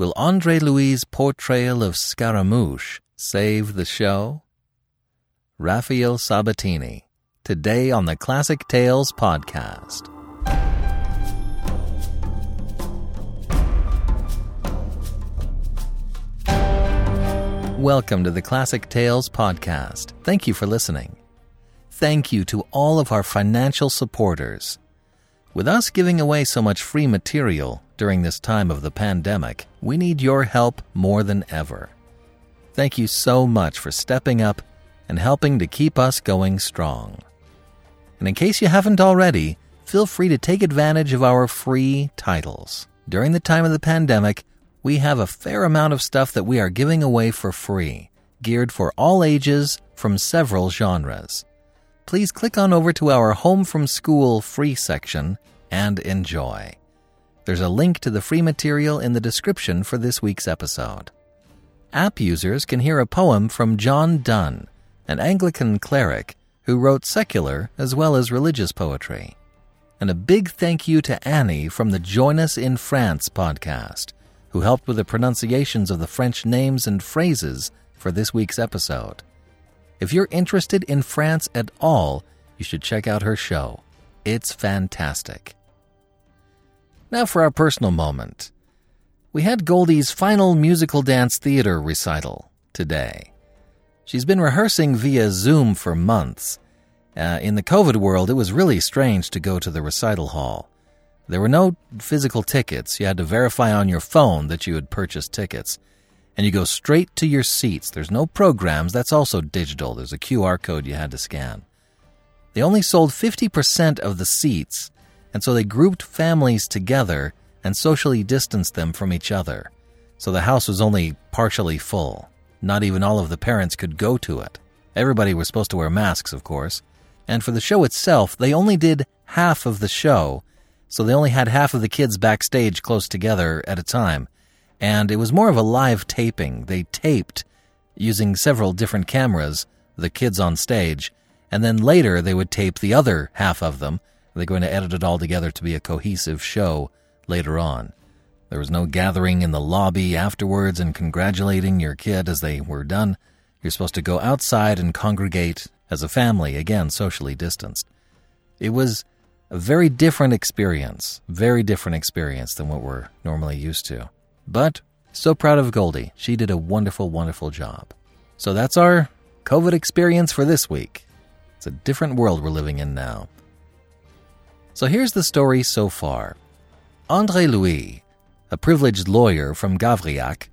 Will Andre Louis' portrayal of Scaramouche save the show? Raphael Sabatini, today on the Classic Tales podcast. Welcome to the Classic Tales podcast. Thank you for listening. Thank you to all of our financial supporters. With us giving away so much free material during this time of the pandemic, we need your help more than ever. Thank you so much for stepping up and helping to keep us going strong. And in case you haven't already, feel free to take advantage of our free titles. During the time of the pandemic, we have a fair amount of stuff that we are giving away for free, geared for all ages from several genres please click on over to our Home from School free section and enjoy. There's a link to the free material in the description for this week's episode. App users can hear a poem from John Donne, an Anglican cleric who wrote secular as well as religious poetry. And a big thank you to Annie from the Join Us in France podcast, who helped with the pronunciations of the French names and phrases for this week's episode. If you're interested in France at all, you should check out her show. It's fantastic. Now for our personal moment. We had Goldie's final musical dance theater recital today. She's been rehearsing via Zoom for months. Uh, in the COVID world, it was really strange to go to the recital hall. There were no physical tickets. You had to verify on your phone that you had purchased tickets and you go straight to your seats. There's no programs, that's also digital. There's a QR code you had to scan. They only sold 50% of the seats, and so they grouped families together and socially distanced them from each other. So the house was only partially full. Not even all of the parents could go to it. Everybody was supposed to wear masks, of course. And for the show itself, they only did half of the show, so they only had half of the kids backstage close together at a time and it was more of a live taping. They taped using several different cameras the kids on stage, and then later they would tape the other half of them. They're going to edit it all together to be a cohesive show later on. There was no gathering in the lobby afterwards and congratulating your kid as they were done. You're supposed to go outside and congregate as a family, again, socially distanced. It was a very different experience, very different experience than what we're normally used to. But so proud of Goldie. She did a wonderful, wonderful job. So that's our COVID experience for this week. It's a different world we're living in now. So here's the story so far. Andre Louis, a privileged lawyer from Gavrillac,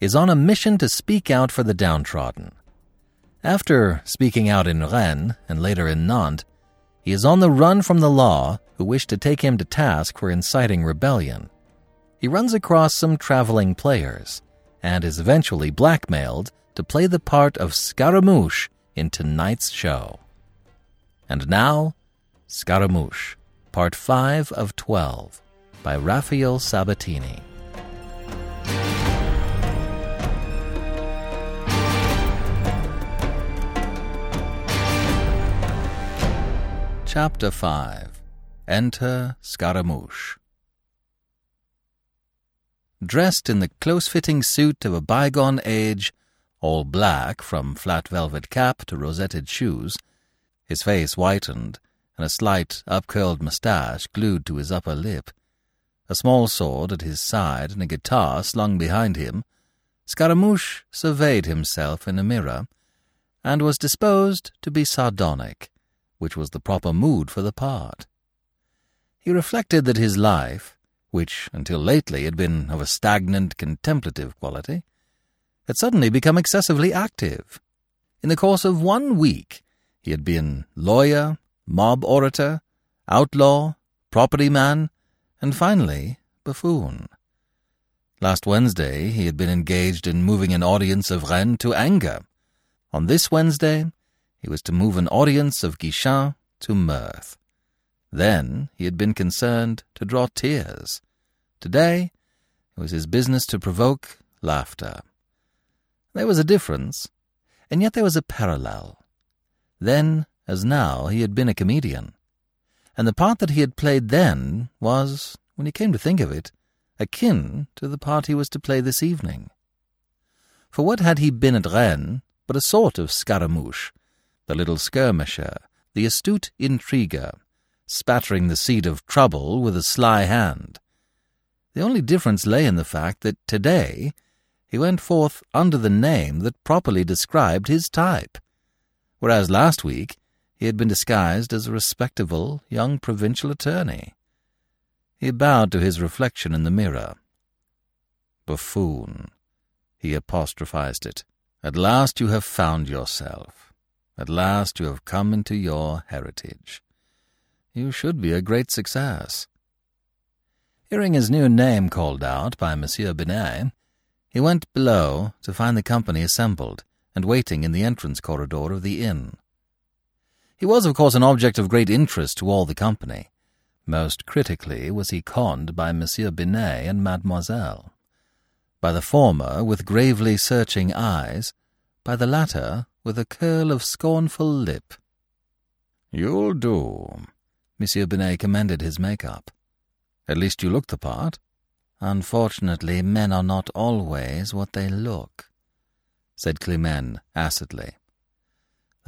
is on a mission to speak out for the downtrodden. After speaking out in Rennes and later in Nantes, he is on the run from the law who wish to take him to task for inciting rebellion he runs across some traveling players and is eventually blackmailed to play the part of Scaramouche in tonight's show. And now, Scaramouche, Part 5 of 12 by Raphael Sabatini. Chapter 5 Enter Scaramouche dressed in the close fitting suit of a bygone age, all black from flat velvet cap to rosetted shoes, his face whitened, and a slight upcurled moustache glued to his upper lip, a small sword at his side and a guitar slung behind him, Scaramouche surveyed himself in a mirror, and was disposed to be sardonic, which was the proper mood for the part. He reflected that his life, which until lately had been of a stagnant, contemplative quality, had suddenly become excessively active. In the course of one week, he had been lawyer, mob orator, outlaw, property man, and finally buffoon. Last Wednesday, he had been engaged in moving an audience of Rennes to anger. On this Wednesday, he was to move an audience of Guichen to mirth. Then he had been concerned to draw tears. Today it was his business to provoke laughter. There was a difference, and yet there was a parallel. Then, as now, he had been a comedian, and the part that he had played then was, when he came to think of it, akin to the part he was to play this evening. For what had he been at Rennes but a sort of Scaramouche, the little skirmisher, the astute intriguer, spattering the seed of trouble with a sly hand? The only difference lay in the fact that today he went forth under the name that properly described his type, whereas last week he had been disguised as a respectable young provincial attorney. He bowed to his reflection in the mirror. Buffoon, he apostrophized it. At last you have found yourself. At last you have come into your heritage. You should be a great success. Hearing his new name called out by Monsieur Binet, he went below to find the company assembled and waiting in the entrance corridor of the inn. He was, of course, an object of great interest to all the company. Most critically was he conned by Monsieur Binet and Mademoiselle. By the former with gravely searching eyes, by the latter with a curl of scornful lip. You'll do. Monsieur Binet commended his make-up. At least you look the part. Unfortunately, men are not always what they look, said Climene acidly.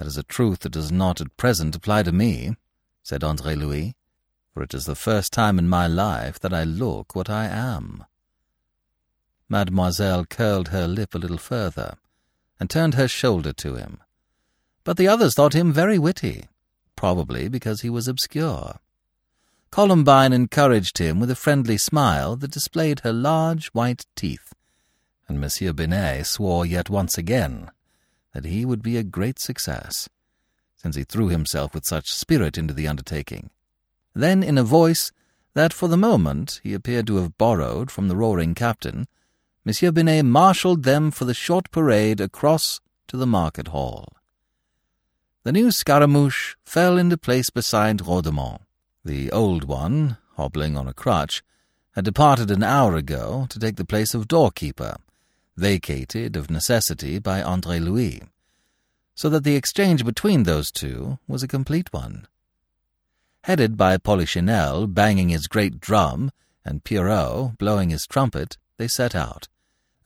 That is a truth that does not at present apply to me, said Andre Louis, for it is the first time in my life that I look what I am. Mademoiselle curled her lip a little further, and turned her shoulder to him. But the others thought him very witty, probably because he was obscure. Columbine encouraged him with a friendly smile that displayed her large white teeth, and Monsieur Binet swore yet once again that he would be a great success, since he threw himself with such spirit into the undertaking. Then, in a voice that for the moment he appeared to have borrowed from the roaring captain, Monsieur Binet marshalled them for the short parade across to the market hall. The new Scaramouche fell into place beside Rhodomont. The old one, hobbling on a crutch, had departed an hour ago to take the place of doorkeeper, vacated of necessity by Andre Louis, so that the exchange between those two was a complete one. Headed by Polichinelle banging his great drum and Pierrot blowing his trumpet, they set out,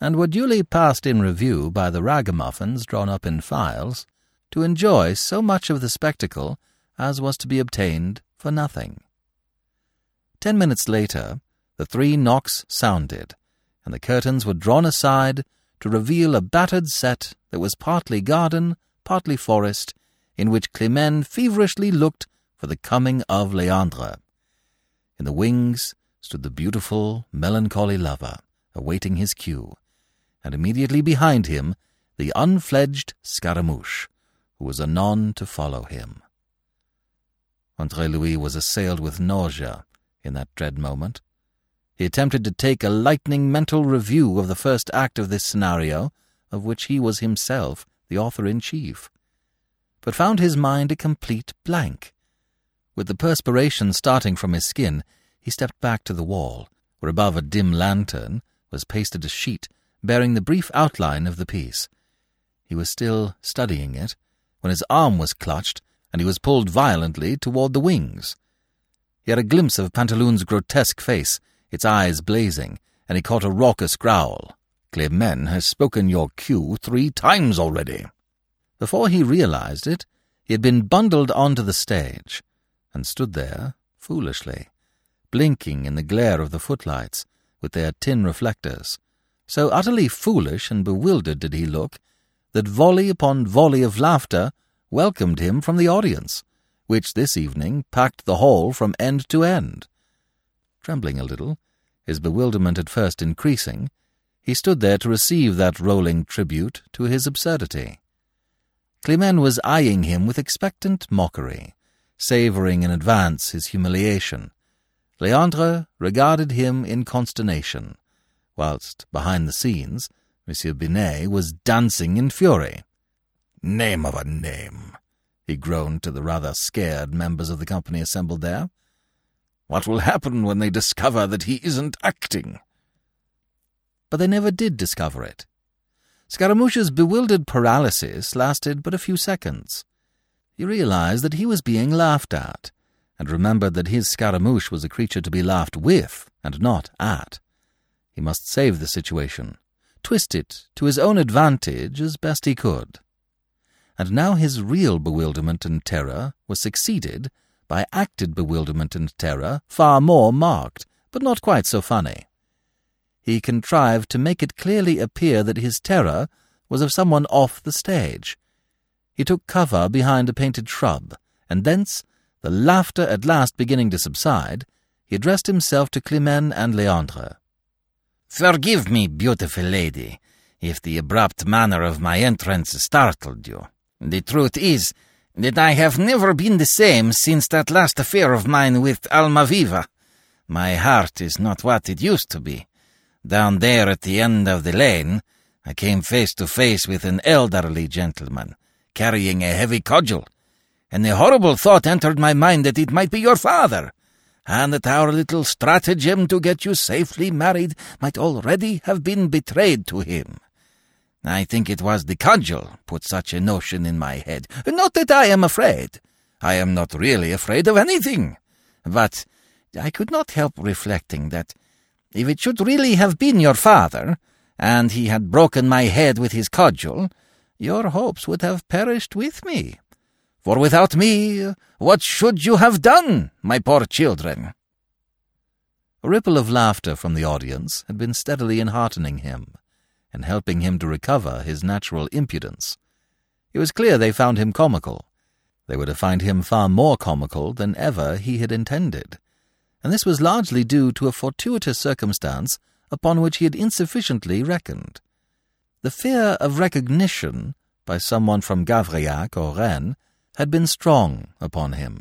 and were duly passed in review by the ragamuffins drawn up in files to enjoy so much of the spectacle as was to be obtained for nothing. Ten minutes later, the three knocks sounded, and the curtains were drawn aside to reveal a battered set that was partly garden, partly forest, in which Climene feverishly looked for the coming of Leandre. In the wings stood the beautiful, melancholy lover, awaiting his cue, and immediately behind him the unfledged Scaramouche, who was anon to follow him. Andre Louis was assailed with nausea in that dread moment. He attempted to take a lightning mental review of the first act of this scenario, of which he was himself the author in chief, but found his mind a complete blank. With the perspiration starting from his skin, he stepped back to the wall, where above a dim lantern was pasted a sheet bearing the brief outline of the piece. He was still studying it when his arm was clutched and he was pulled violently toward the wings. He had a glimpse of Pantaloon's grotesque face, its eyes blazing, and he caught a raucous growl. Climene has spoken your cue three times already. Before he realized it, he had been bundled onto the stage, and stood there, foolishly, blinking in the glare of the footlights with their tin reflectors. So utterly foolish and bewildered did he look, that volley upon volley of laughter welcomed him from the audience, which this evening packed the hall from end to end. Trembling a little, his bewilderment at first increasing, he stood there to receive that rolling tribute to his absurdity. Climene was eyeing him with expectant mockery, savouring in advance his humiliation. Leandre regarded him in consternation, whilst, behind the scenes, Monsieur Binet was dancing in fury. Name of a name, he groaned to the rather scared members of the company assembled there. What will happen when they discover that he isn't acting? But they never did discover it. Scaramouche's bewildered paralysis lasted but a few seconds. He realized that he was being laughed at, and remembered that his Scaramouche was a creature to be laughed with and not at. He must save the situation, twist it to his own advantage as best he could. And now his real bewilderment and terror were succeeded by acted bewilderment and terror far more marked, but not quite so funny. He contrived to make it clearly appear that his terror was of someone off the stage. He took cover behind a painted shrub, and thence, the laughter at last beginning to subside, he addressed himself to Climene and Leandre. Forgive me, beautiful lady, if the abrupt manner of my entrance startled you. The truth is that I have never been the same since that last affair of mine with Almaviva. My heart is not what it used to be. Down there at the end of the lane, I came face to face with an elderly gentleman, carrying a heavy cudgel, and the horrible thought entered my mind that it might be your father, and that our little stratagem to get you safely married might already have been betrayed to him. I think it was the cudgel put such a notion in my head. Not that I am afraid. I am not really afraid of anything. But I could not help reflecting that if it should really have been your father, and he had broken my head with his cudgel, your hopes would have perished with me. For without me, what should you have done, my poor children? A ripple of laughter from the audience had been steadily enheartening him and helping him to recover his natural impudence. It was clear they found him comical. They were to find him far more comical than ever he had intended, and this was largely due to a fortuitous circumstance upon which he had insufficiently reckoned. The fear of recognition by someone from Gavrillac or Rennes had been strong upon him.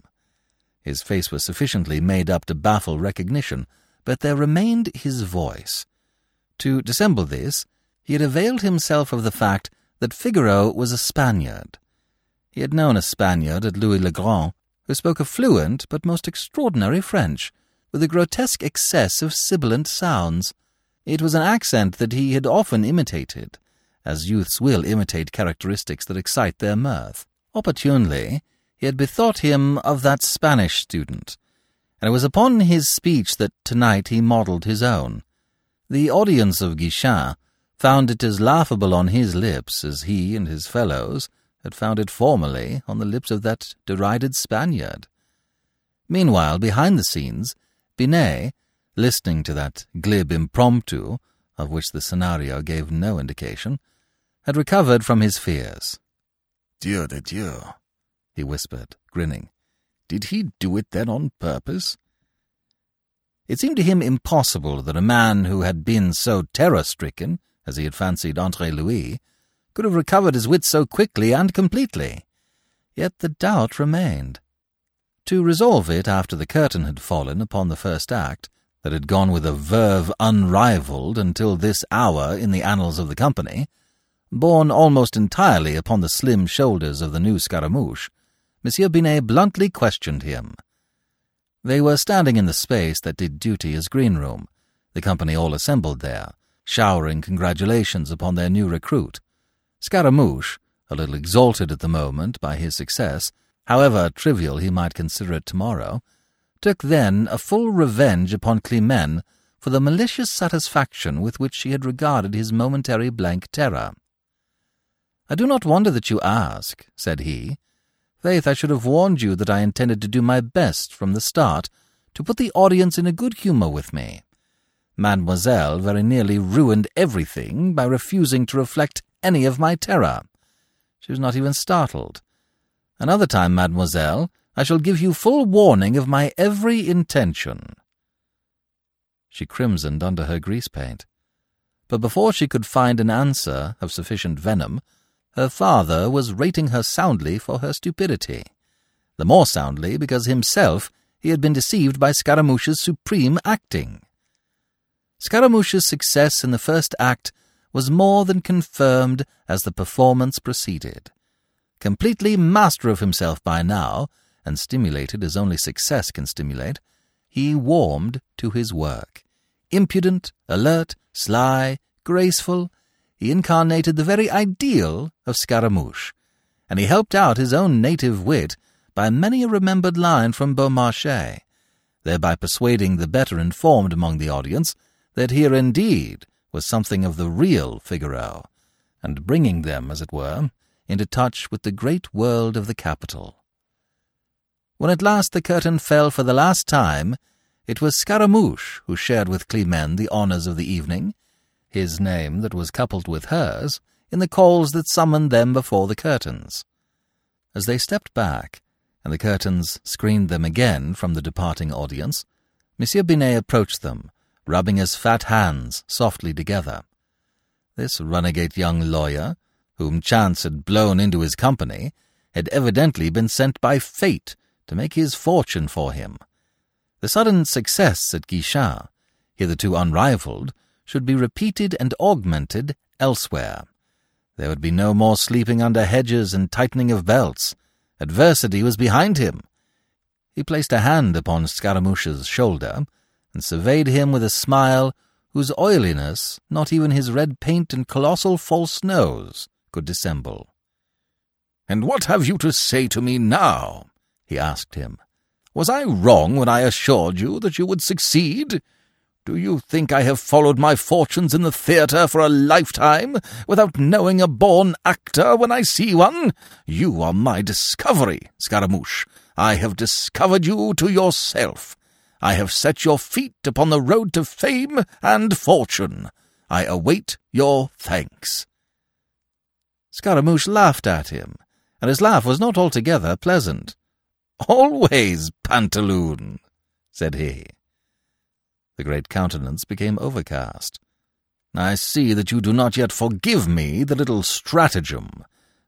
His face was sufficiently made up to baffle recognition, but there remained his voice. To dissemble this, he had availed himself of the fact that Figaro was a Spaniard. He had known a Spaniard at Louis le Grand who spoke a fluent but most extraordinary French, with a grotesque excess of sibilant sounds. It was an accent that he had often imitated, as youths will imitate characteristics that excite their mirth. Opportunely, he had bethought him of that Spanish student, and it was upon his speech that tonight he modelled his own. The audience of Guichen found it as laughable on his lips as he and his fellows had found it formerly on the lips of that derided Spaniard. Meanwhile, behind the scenes, Binet, listening to that glib impromptu, of which the scenario gave no indication, had recovered from his fears. Dieu de Dieu, he whispered, grinning. Did he do it then on purpose? It seemed to him impossible that a man who had been so terror-stricken as he had fancied Andre Louis, could have recovered his wits so quickly and completely. Yet the doubt remained. To resolve it after the curtain had fallen upon the first act, that had gone with a verve unrivalled until this hour in the annals of the company, borne almost entirely upon the slim shoulders of the new Scaramouche, Monsieur Binet bluntly questioned him. They were standing in the space that did duty as green room, the company all assembled there, showering congratulations upon their new recruit. Scaramouche, a little exalted at the moment by his success, however trivial he might consider it tomorrow, took then a full revenge upon Climene for the malicious satisfaction with which she had regarded his momentary blank terror. I do not wonder that you ask, said he. Faith, I should have warned you that I intended to do my best from the start to put the audience in a good humour with me. Mademoiselle very nearly ruined everything by refusing to reflect any of my terror. She was not even startled. Another time, mademoiselle, I shall give you full warning of my every intention. She crimsoned under her grease paint. But before she could find an answer of sufficient venom, her father was rating her soundly for her stupidity. The more soundly because himself he had been deceived by Scaramouche's supreme acting. Scaramouche's success in the first act was more than confirmed as the performance proceeded. Completely master of himself by now, and stimulated as only success can stimulate, he warmed to his work. Impudent, alert, sly, graceful, he incarnated the very ideal of Scaramouche, and he helped out his own native wit by many a remembered line from Beaumarchais, thereby persuading the better informed among the audience that here indeed was something of the real Figaro, and bringing them, as it were, into touch with the great world of the capital. When at last the curtain fell for the last time, it was Scaramouche who shared with Climene the honours of the evening, his name that was coupled with hers in the calls that summoned them before the curtains. As they stepped back, and the curtains screened them again from the departing audience, Monsieur Binet approached them, rubbing his fat hands softly together. This runagate young lawyer, whom chance had blown into his company, had evidently been sent by fate to make his fortune for him. The sudden success at Guichen, hitherto unrivalled, should be repeated and augmented elsewhere. There would be no more sleeping under hedges and tightening of belts. Adversity was behind him. He placed a hand upon Scaramouche's shoulder and surveyed him with a smile whose oiliness not even his red paint and colossal false nose could dissemble. And what have you to say to me now? he asked him. Was I wrong when I assured you that you would succeed? Do you think I have followed my fortunes in the theatre for a lifetime without knowing a born actor when I see one? You are my discovery, Scaramouche. I have discovered you to yourself. I have set your feet upon the road to fame and fortune. I await your thanks. Scaramouche laughed at him, and his laugh was not altogether pleasant. Always, Pantaloon, said he. The great countenance became overcast. I see that you do not yet forgive me the little stratagem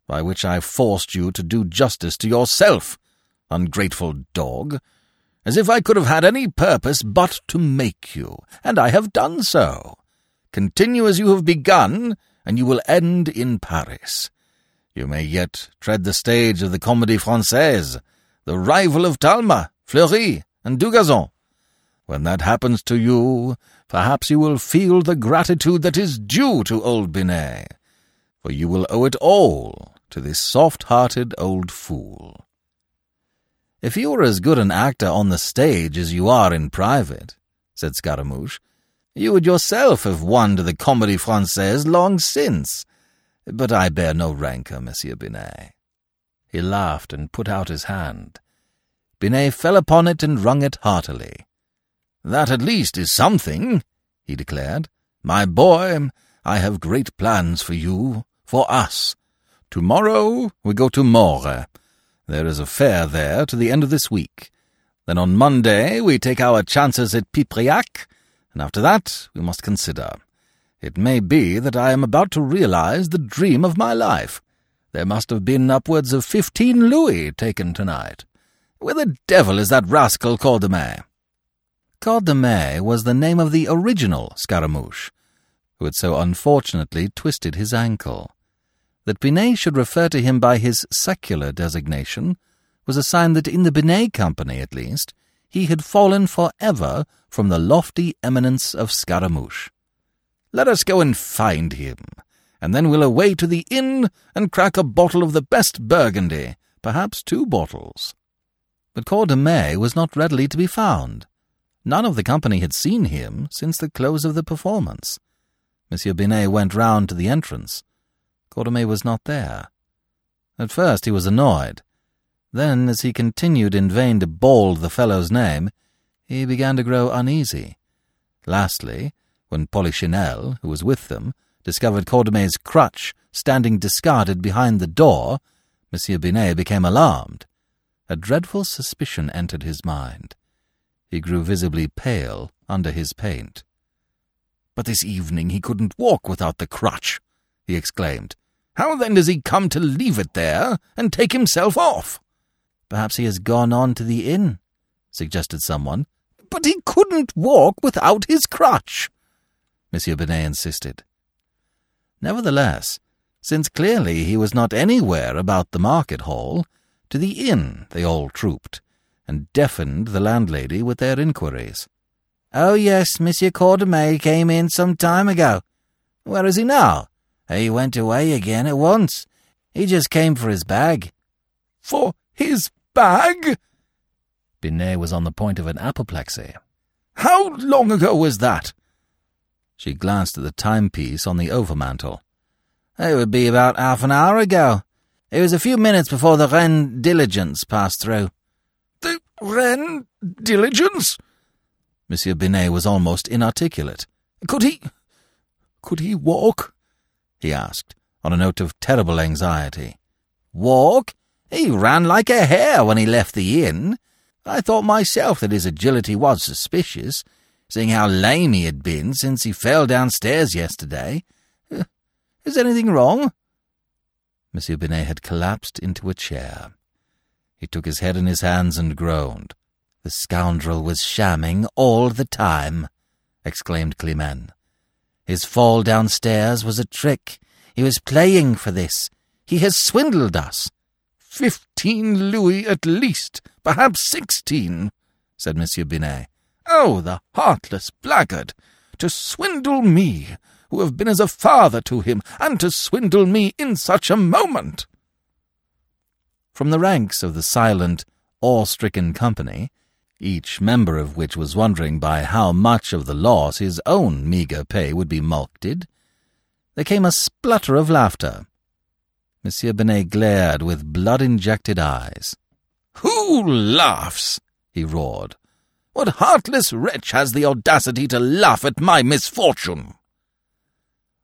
by which I forced you to do justice to yourself, ungrateful dog as if I could have had any purpose but to make you, and I have done so. Continue as you have begun, and you will end in Paris. You may yet tread the stage of the Comédie Française, the rival of Talma, Fleury, and Dugazon. When that happens to you, perhaps you will feel the gratitude that is due to old Binet, for you will owe it all to this soft-hearted old fool. If you were as good an actor on the stage as you are in private, said Scaramouche, you would yourself have won to the Comédie Française long since. But I bear no rancour, Monsieur Binet. He laughed and put out his hand. Binet fell upon it and wrung it heartily. That at least is something, he declared. My boy, I have great plans for you, for us. Tomorrow we go to Maure. There is a fair there to the end of this week. Then on Monday we take our chances at Pipriac, and after that we must consider. It may be that I am about to realize the dream of my life. There must have been upwards of fifteen louis taken tonight. Where the devil is that rascal Cordemais? Cordemais was the name of the original Scaramouche, who had so unfortunately twisted his ankle. That Binet should refer to him by his secular designation was a sign that in the Binet Company, at least, he had fallen for ever from the lofty eminence of Scaramouche. Let us go and find him, and then we'll away to the inn and crack a bottle of the best Burgundy, perhaps two bottles. But Cordemais was not readily to be found. None of the company had seen him since the close of the performance. Monsieur Binet went round to the entrance. Cordemais was not there. At first he was annoyed. Then, as he continued in vain to bawl the fellow's name, he began to grow uneasy. Lastly, when Polichinelle, who was with them, discovered Cordemais' crutch standing discarded behind the door, Monsieur Binet became alarmed. A dreadful suspicion entered his mind. He grew visibly pale under his paint. But this evening he couldn't walk without the crutch, he exclaimed. How then does he come to leave it there and take himself off? Perhaps he has gone on to the inn, suggested someone. But he couldn't walk without his crutch, Monsieur Binet insisted. Nevertheless, since clearly he was not anywhere about the market hall, to the inn they all trooped, and deafened the landlady with their inquiries. Oh, yes, Monsieur Cordemais came in some time ago. Where is he now? He went away again at once. He just came for his bag. For his bag? Binet was on the point of an apoplexy. How long ago was that? She glanced at the timepiece on the overmantel. It would be about half an hour ago. It was a few minutes before the Rennes diligence passed through. The Rennes diligence? Monsieur Binet was almost inarticulate. Could he... could he walk? He asked, on a note of terrible anxiety. Walk? He ran like a hare when he left the inn. I thought myself that his agility was suspicious, seeing how lame he had been since he fell downstairs yesterday. Is anything wrong? Monsieur Binet had collapsed into a chair. He took his head in his hands and groaned. The scoundrel was shamming all the time, exclaimed Climene. His fall downstairs was a trick. He was playing for this. He has swindled us. Fifteen louis at least, perhaps sixteen, said Monsieur Binet. Oh, the heartless blackguard! To swindle me, who have been as a father to him, and to swindle me in such a moment! From the ranks of the silent, awe-stricken company, each member of which was wondering by how much of the loss his own meagre pay would be mulcted, there came a splutter of laughter. Monsieur Binet glared with blood-injected eyes. Who laughs? he roared. What heartless wretch has the audacity to laugh at my misfortune?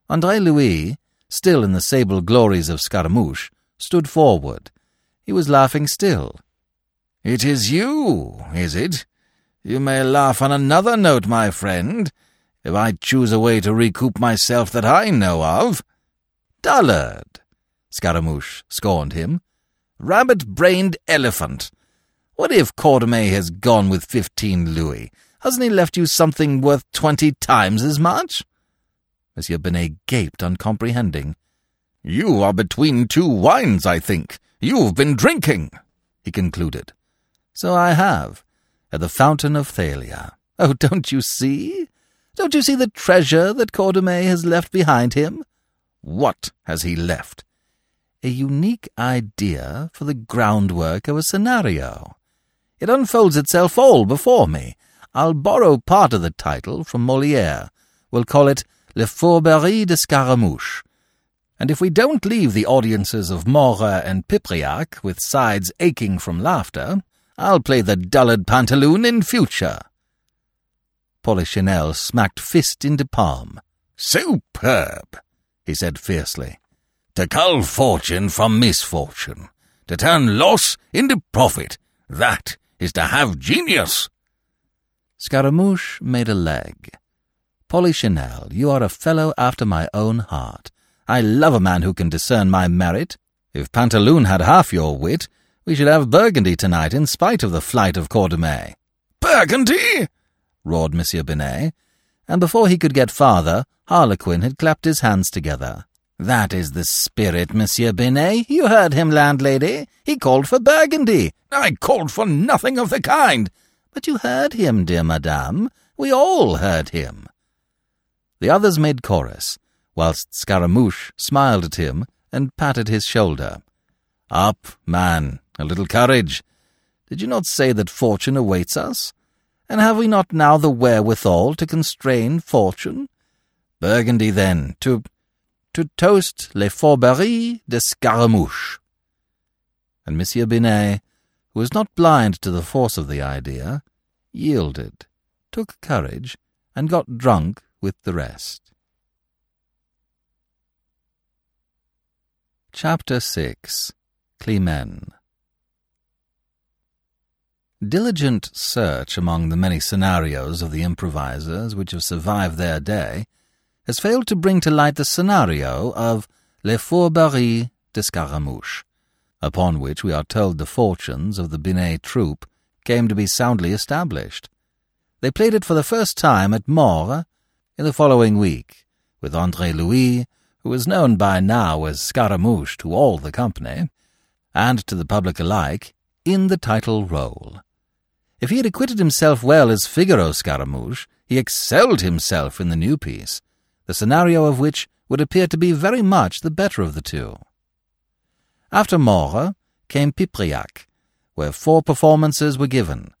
Andre Louis, still in the sable glories of Scaramouche, stood forward. He was laughing still. It is you, is it? You may laugh on another note, my friend, if I choose a way to recoup myself that I know of. Dullard! Scaramouche scorned him. Rabbit-brained elephant! What if Cordemais has gone with fifteen louis? Hasn't he left you something worth twenty times as much? Monsieur Binet gaped, uncomprehending. You are between two wines, I think. You've been drinking, he concluded. So I have, at the Fountain of Thalia. Oh, don't you see? Don't you see the treasure that Cordemais has left behind him? What has he left? a unique idea for the groundwork of a scenario. It unfolds itself all before me. I'll borrow part of the title from Molière. We'll call it Les Fourberies de Scaramouche. And if we don't leave the audiences of Maure and Pipriac with sides aching from laughter, I'll play the dullard pantaloon in future. Polichinelle smacked fist into palm. Superb, he said fiercely to cull fortune from misfortune, to turn loss into profit. That is to have genius. Scaramouche made a leg. Polichinelle, you are a fellow after my own heart. I love a man who can discern my merit. If Pantaloon had half your wit, we should have Burgundy tonight in spite of the flight of Cordemais. Burgundy! roared Monsieur Binet, and before he could get farther, Harlequin had clapped his hands together. That is the spirit, Monsieur Binet. You heard him, landlady. He called for Burgundy. I called for nothing of the kind. But you heard him, dear madame. We all heard him. The others made chorus, whilst Scaramouche smiled at him and patted his shoulder. Up, man, a little courage. Did you not say that fortune awaits us? And have we not now the wherewithal to constrain fortune? Burgundy, then, to to toast les fourberies de Scaramouche. And Monsieur Binet, who was not blind to the force of the idea, yielded, took courage, and got drunk with the rest. Chapter 6 Climene Diligent search among the many scenarios of the improvisers which have survived their day has failed to bring to light the scenario of Les Fourberies de Scaramouche, upon which we are told the fortunes of the Binet troupe came to be soundly established. They played it for the first time at Maure in the following week, with Andre Louis, who was known by now as Scaramouche to all the company, and to the public alike, in the title role. If he had acquitted himself well as Figaro Scaramouche, he excelled himself in the new piece, the scenario of which would appear to be very much the better of the two. After Maure came Pipriac, where four performances were given,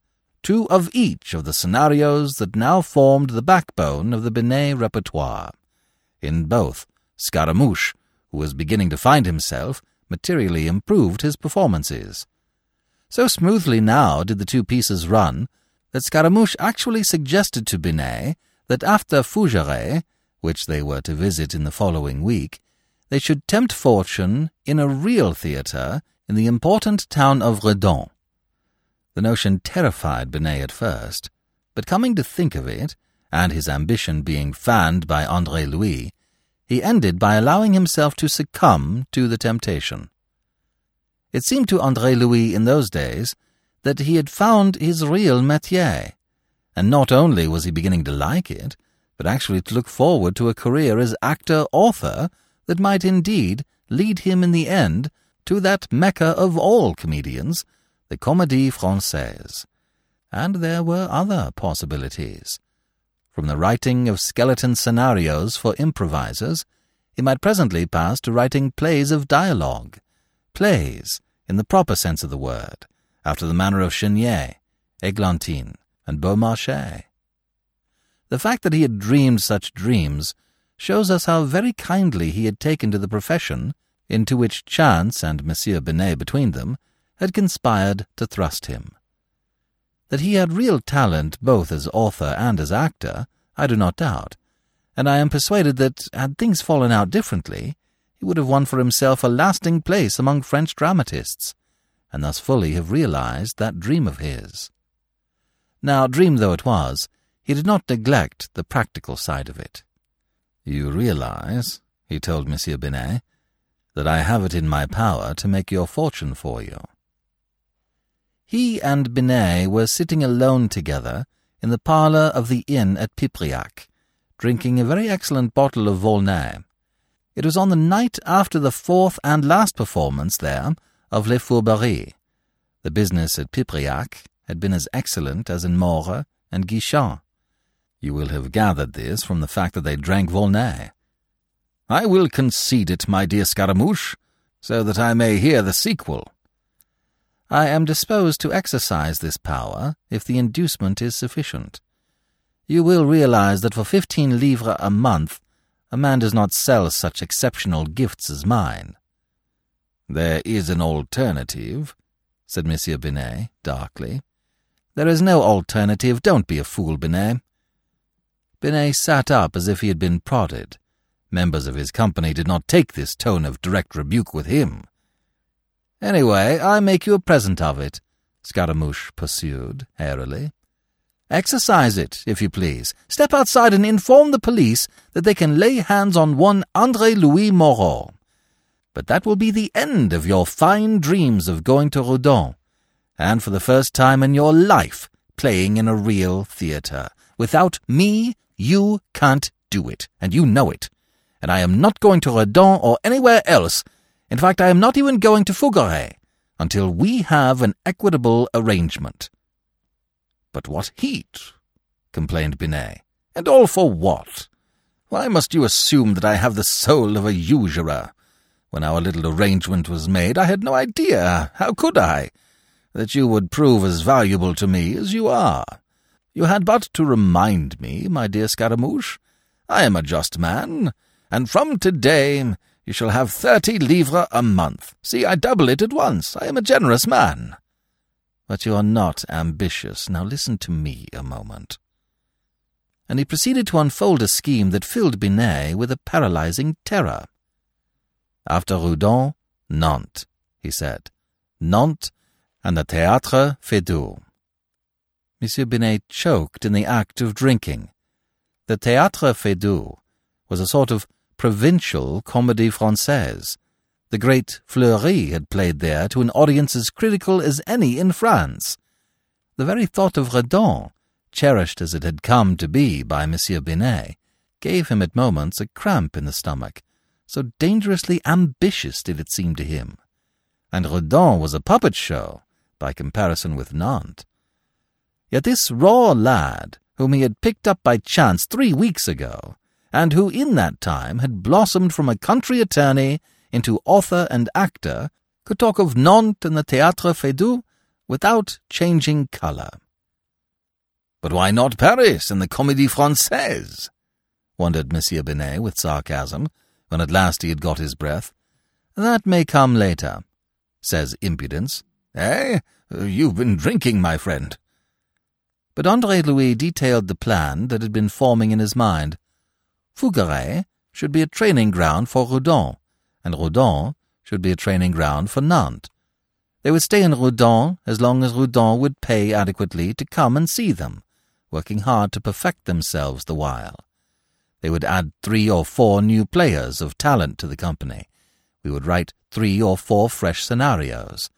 two of each of the scenarios that now formed the backbone of the Binet repertoire. In both, Scaramouche, who was beginning to find himself, materially improved his performances. So smoothly now did the two pieces run that Scaramouche actually suggested to Binet that after Fougeray, which they were to visit in the following week, they should tempt fortune in a real theatre in the important town of Redon. The notion terrified Binet at first, but coming to think of it, and his ambition being fanned by Andre Louis, he ended by allowing himself to succumb to the temptation. It seemed to Andre Louis in those days that he had found his real métier, and not only was he beginning to like it, but actually to look forward to a career as actor-author that might indeed lead him in the end to that mecca of all comedians, the Comédie Française. And there were other possibilities. From the writing of skeleton scenarios for improvisers, he might presently pass to writing plays of dialogue, plays, in the proper sense of the word, after the manner of Chenier, Eglantine, and Beaumarchais. The fact that he had dreamed such dreams shows us how very kindly he had taken to the profession into which chance and Monsieur Binet between them had conspired to thrust him. That he had real talent both as author and as actor, I do not doubt, and I am persuaded that, had things fallen out differently, he would have won for himself a lasting place among French dramatists, and thus fully have realized that dream of his. Now, dream though it was, he did not neglect the practical side of it. You realize, he told Monsieur Binet, that I have it in my power to make your fortune for you. He and Binet were sitting alone together in the parlour of the inn at Pipriac, drinking a very excellent bottle of Volnay, it was on the night after the fourth and last performance there of Les Fourberies. The business at Pipriac had been as excellent as in Maure and Guichen. You will have gathered this from the fact that they drank Volnay. I will concede it, my dear Scaramouche, so that I may hear the sequel. I am disposed to exercise this power if the inducement is sufficient. You will realize that for fifteen livres a month a man does not sell such exceptional gifts as mine. There is an alternative, said Monsieur Binet darkly. There is no alternative. Don't be a fool, Binet. Binet sat up as if he had been prodded. Members of his company did not take this tone of direct rebuke with him. Anyway, I make you a present of it, Scaramouche pursued, airily. Exercise it, if you please. Step outside and inform the police that they can lay hands on one Andre Louis Moreau. But that will be the end of your fine dreams of going to Redon, and for the first time in your life playing in a real theatre. Without me, you can't do it, and you know it. And I am not going to Redon or anywhere else. In fact, I am not even going to Fougeray until we have an equitable arrangement. But what heat! complained Binet. And all for what? Why must you assume that I have the soul of a usurer? When our little arrangement was made, I had no idea, how could I, that you would prove as valuable to me as you are. You had but to remind me, my dear Scaramouche. I am a just man, and from today you shall have thirty livres a month. See, I double it at once. I am a generous man. But you are not ambitious. Now listen to me a moment. And he proceeded to unfold a scheme that filled Binet with a paralyzing terror. After Redon, Nantes, he said. Nantes and the Théâtre Feydeau. Monsieur Binet choked in the act of drinking. The Théâtre Feydeau was a sort of provincial comédie française, the great Fleury had played there to an audience as critical as any in France. The very thought of Redon, cherished as it had come to be by Monsieur Binet, gave him at moments a cramp in the stomach, so dangerously ambitious did it seem to him. And Redon was a puppet show, by comparison with Nantes. Yet this raw lad, whom he had picked up by chance three weeks ago, and who in that time had blossomed from a country attorney into author and actor, could talk of Nantes and the Théâtre Feydeau without changing colour. But why not Paris and the Comédie Française? wondered Monsieur Binet with sarcasm, when at last he had got his breath. That may come later, says Impudence. Eh? You've been drinking, my friend. But Andre Louis detailed the plan that had been forming in his mind. Fougeray should be a training ground for Redon, and Redon should be a training ground for Nantes. They would stay in Redon as long as Redon would pay adequately to come and see them, working hard to perfect themselves the while. They would add three or four new players of talent to the company. We would write three or four fresh scenarios,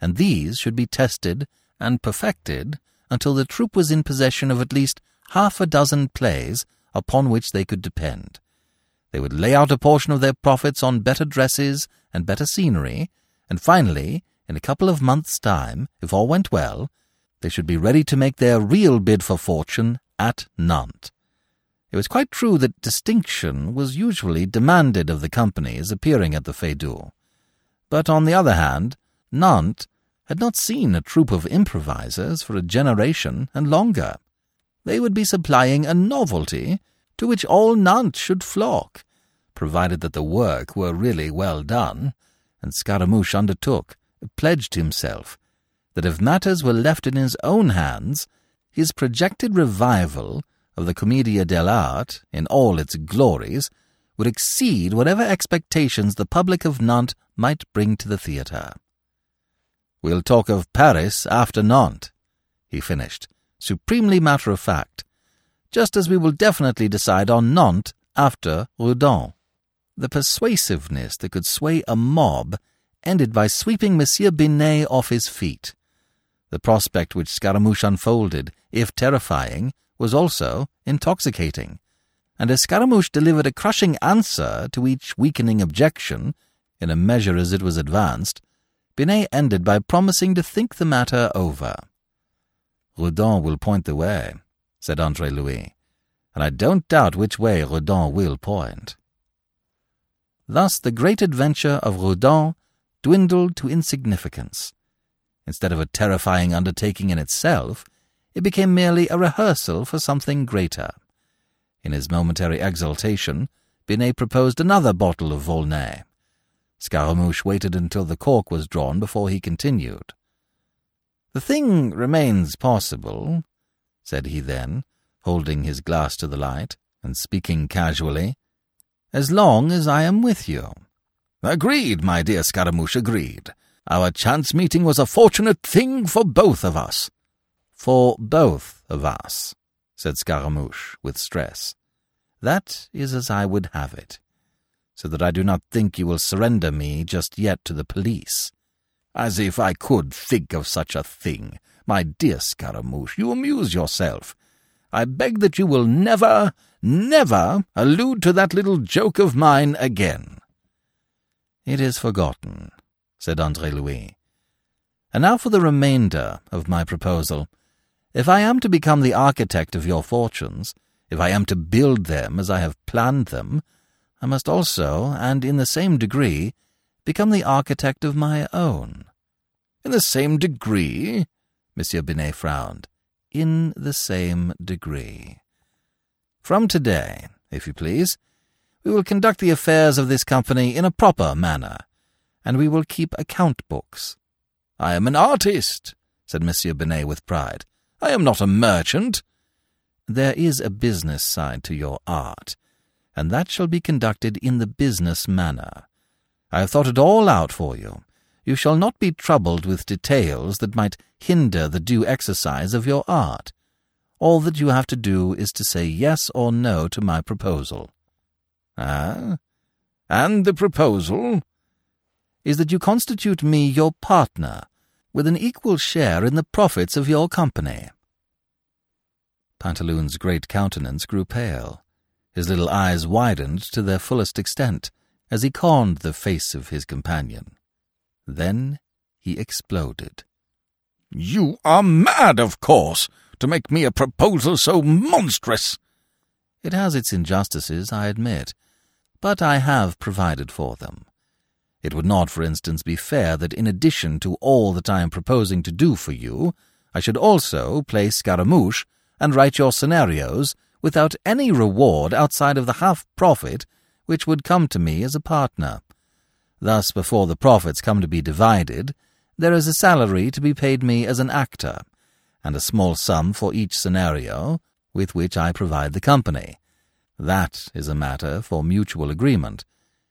and these should be tested and perfected until the troupe was in possession of at least half a dozen plays upon which they could depend. They would lay out a portion of their profits on better dresses and better scenery, and finally, in a couple of months' time, if all went well, they should be ready to make their real bid for fortune at Nantes. It was quite true that distinction was usually demanded of the companies appearing at the Feydeau. But on the other hand, Nantes had not seen a troupe of improvisers for a generation and longer. They would be supplying a novelty to which all Nantes should flock, provided that the work were really well done, and Scaramouche undertook, pledged himself, that if matters were left in his own hands, his projected revival of the Commedia dell'arte, in all its glories, would exceed whatever expectations the public of Nantes might bring to the theatre. We'll talk of Paris after Nantes, he finished, supremely matter of fact, just as we will definitely decide on Nantes after Redon. The persuasiveness that could sway a mob ended by sweeping Monsieur Binet off his feet. The prospect which Scaramouche unfolded, if terrifying, was also intoxicating. And as Scaramouche delivered a crushing answer to each weakening objection, in a measure as it was advanced, Binet ended by promising to think the matter over. Redon will point the way, said Andre Louis, and I don't doubt which way Redon will point. Thus the great adventure of Redon dwindled to insignificance. Instead of a terrifying undertaking in itself, it became merely a rehearsal for something greater. In his momentary exultation, Binet proposed another bottle of Volnay. Scaramouche waited until the cork was drawn before he continued. The thing remains possible, said he then, holding his glass to the light, and speaking casually, as long as I am with you. Agreed, my dear Scaramouche, agreed. Our chance meeting was a fortunate thing for both of us. For both of us, said Scaramouche with stress. That is as I would have it, so that I do not think you will surrender me just yet to the police. As if I could think of such a thing. My dear Scaramouche, you amuse yourself. I beg that you will never, never allude to that little joke of mine again. It is forgotten, said Andre Louis. And now for the remainder of my proposal. If I am to become the architect of your fortunes, if I am to build them as I have planned them, I must also, and in the same degree, become the architect of my own. In the same degree? Monsieur Binet frowned. In the same degree. From today, if you please, we will conduct the affairs of this company in a proper manner and we will keep account books. I am an artist, said Monsieur Binet with pride. I am not a merchant. There is a business side to your art, and that shall be conducted in the business manner. I have thought it all out for you. You shall not be troubled with details that might hinder the due exercise of your art. All that you have to do is to say yes or no to my proposal. Ah? And the proposal? is that you constitute me your partner, with an equal share in the profits of your company. Pantaloon's great countenance grew pale. His little eyes widened to their fullest extent as he conned the face of his companion. Then he exploded. You are mad, of course, to make me a proposal so monstrous. It has its injustices, I admit, but I have provided for them. It would not, for instance, be fair that in addition to all that I am proposing to do for you, I should also play Scaramouche and write your scenarios without any reward outside of the half profit which would come to me as a partner. Thus, before the profits come to be divided, there is a salary to be paid me as an actor, and a small sum for each scenario with which I provide the company. That is a matter for mutual agreement.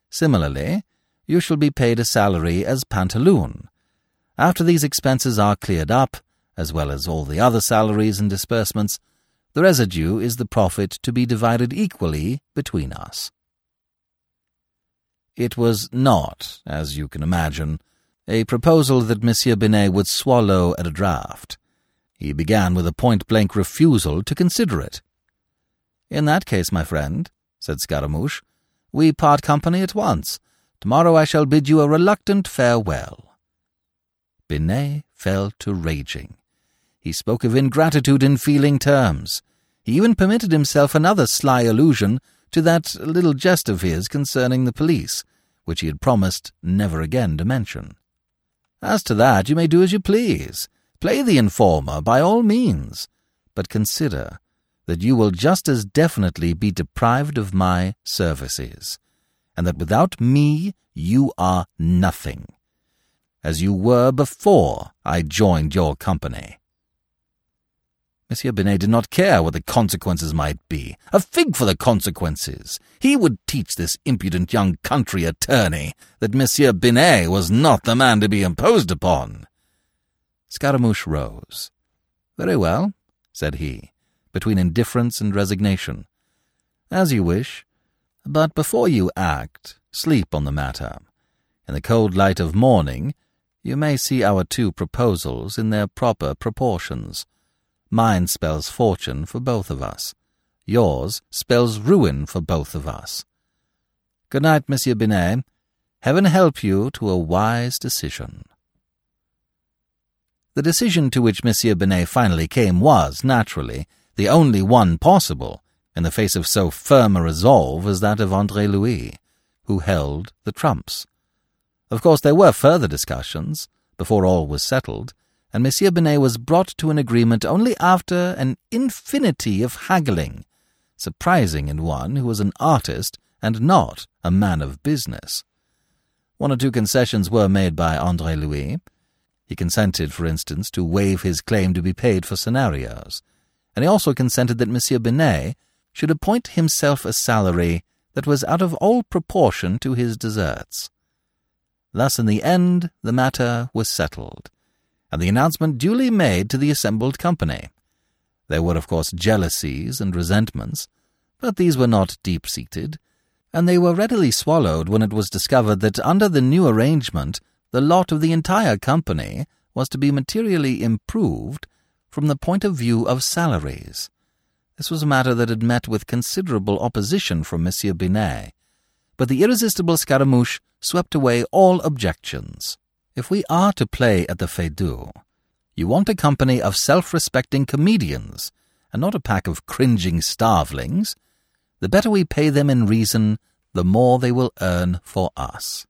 Similarly, you shall be paid a salary as pantaloon. After these expenses are cleared up, as well as all the other salaries and disbursements, the residue is the profit to be divided equally between us. It was not, as you can imagine, a proposal that Monsieur Binet would swallow at a draught. He began with a point-blank refusal to consider it. In that case, my friend, said Scaramouche, we part company at once. Tomorrow I shall bid you a reluctant farewell. Binet fell to raging. He spoke of ingratitude in feeling terms. He even permitted himself another sly allusion to that little jest of his concerning the police, which he had promised never again to mention. As to that, you may do as you please. Play the informer by all means. But consider that you will just as definitely be deprived of my services, and that without me you are nothing, as you were before I joined your company. Monsieur Binet did not care what the consequences might be. A fig for the consequences! He would teach this impudent young country attorney that Monsieur Binet was not the man to be imposed upon. Scaramouche rose. Very well, said he, between indifference and resignation. As you wish. But before you act, sleep on the matter. In the cold light of morning, you may see our two proposals in their proper proportions. Mine spells fortune for both of us. Yours spells ruin for both of us. Good night, Monsieur Binet. Heaven help you to a wise decision. The decision to which Monsieur Binet finally came was, naturally, the only one possible in the face of so firm a resolve as that of André Louis, who held the trumps. Of course, there were further discussions, before all was settled, and Monsieur Binet was brought to an agreement only after an infinity of haggling, surprising in one who was an artist and not a man of business. One or two concessions were made by André Louis. He consented, for instance, to waive his claim to be paid for scenarios, and he also consented that Monsieur Binet should appoint himself a salary that was out of all proportion to his deserts. Thus, in the end, the matter was settled, and the announcement duly made to the assembled company. There were, of course, jealousies and resentments, but these were not deep seated, and they were readily swallowed when it was discovered that under the new arrangement the lot of the entire company was to be materially improved from the point of view of salaries. This was a matter that had met with considerable opposition from Monsieur Binet, but the irresistible Scaramouche swept away all objections. If we are to play at the Feydeau, you want a company of self-respecting comedians, and not a pack of cringing starvelings. The better we pay them in reason, the more they will earn for us.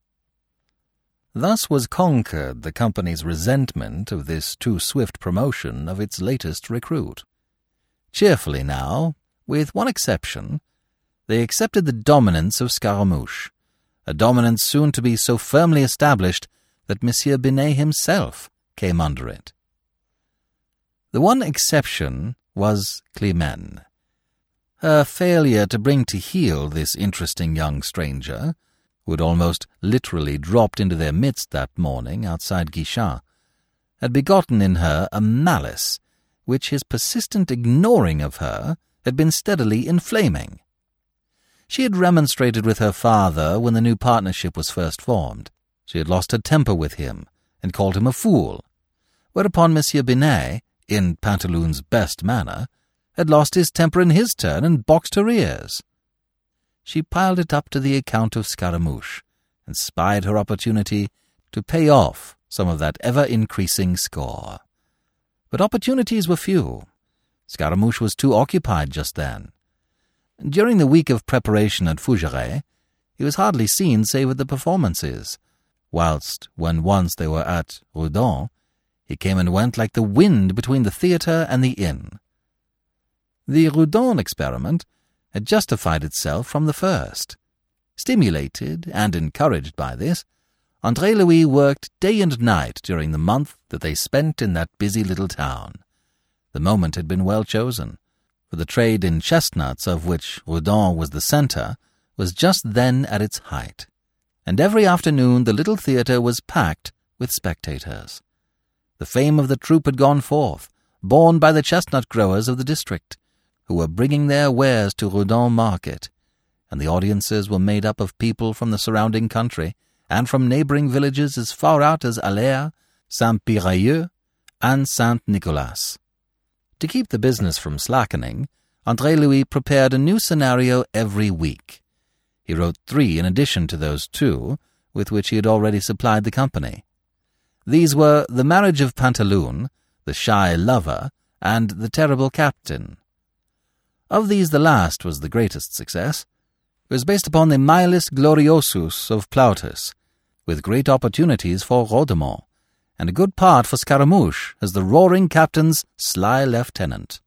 Thus was conquered the company's resentment of this too swift promotion of its latest recruit. Cheerfully now, with one exception, they accepted the dominance of Scaramouche, a dominance soon to be so firmly established that Monsieur Binet himself came under it. The one exception was Climene. Her failure to bring to heel this interesting young stranger, who had almost literally dropped into their midst that morning outside Guichen, had begotten in her a malice which his persistent ignoring of her had been steadily inflaming. She had remonstrated with her father when the new partnership was first formed, she had lost her temper with him, and called him a fool, whereupon Monsieur Binet, in Pantaloon's best manner, had lost his temper in his turn and boxed her ears. She piled it up to the account of Scaramouche, and spied her opportunity to pay off some of that ever-increasing score. But opportunities were few. Scaramouche was too occupied just then. During the week of preparation at Fougeray, he was hardly seen save at the performances, whilst, when once they were at Redon, he came and went like the wind between the theatre and the inn. The Redon experiment had justified itself from the first. Stimulated and encouraged by this, Andre Louis worked day and night during the month that they spent in that busy little town. The moment had been well chosen, for the trade in chestnuts of which Redon was the centre was just then at its height, and every afternoon the little theatre was packed with spectators. The fame of the troupe had gone forth, borne by the chestnut growers of the district, who were bringing their wares to Redon market, and the audiences were made up of people from the surrounding country and from neighboring villages as far out as Allaire, Saint-Pirailleux, and Saint-Nicolas. To keep the business from slackening, André Louis prepared a new scenario every week. He wrote three in addition to those two with which he had already supplied the company. These were The Marriage of Pantaloon, The Shy Lover, and The Terrible Captain. Of these the last was the greatest success. It was based upon the Miles Gloriosus of Plautus, with great opportunities for Rhodomont, and a good part for Scaramouche as the roaring captain's sly lieutenant.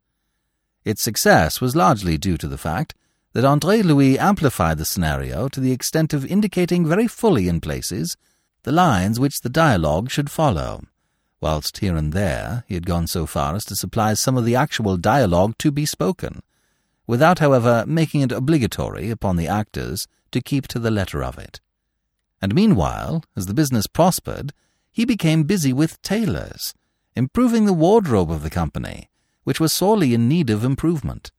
Its success was largely due to the fact that André Louis amplified the scenario to the extent of indicating very fully in places the lines which the dialogue should follow, whilst here and there he had gone so far as to supply some of the actual dialogue to be spoken, without, however, making it obligatory upon the actors to keep to the letter of it. And meanwhile, as the business prospered, he became busy with tailors, improving the wardrobe of the company, which was sorely in need of improvement.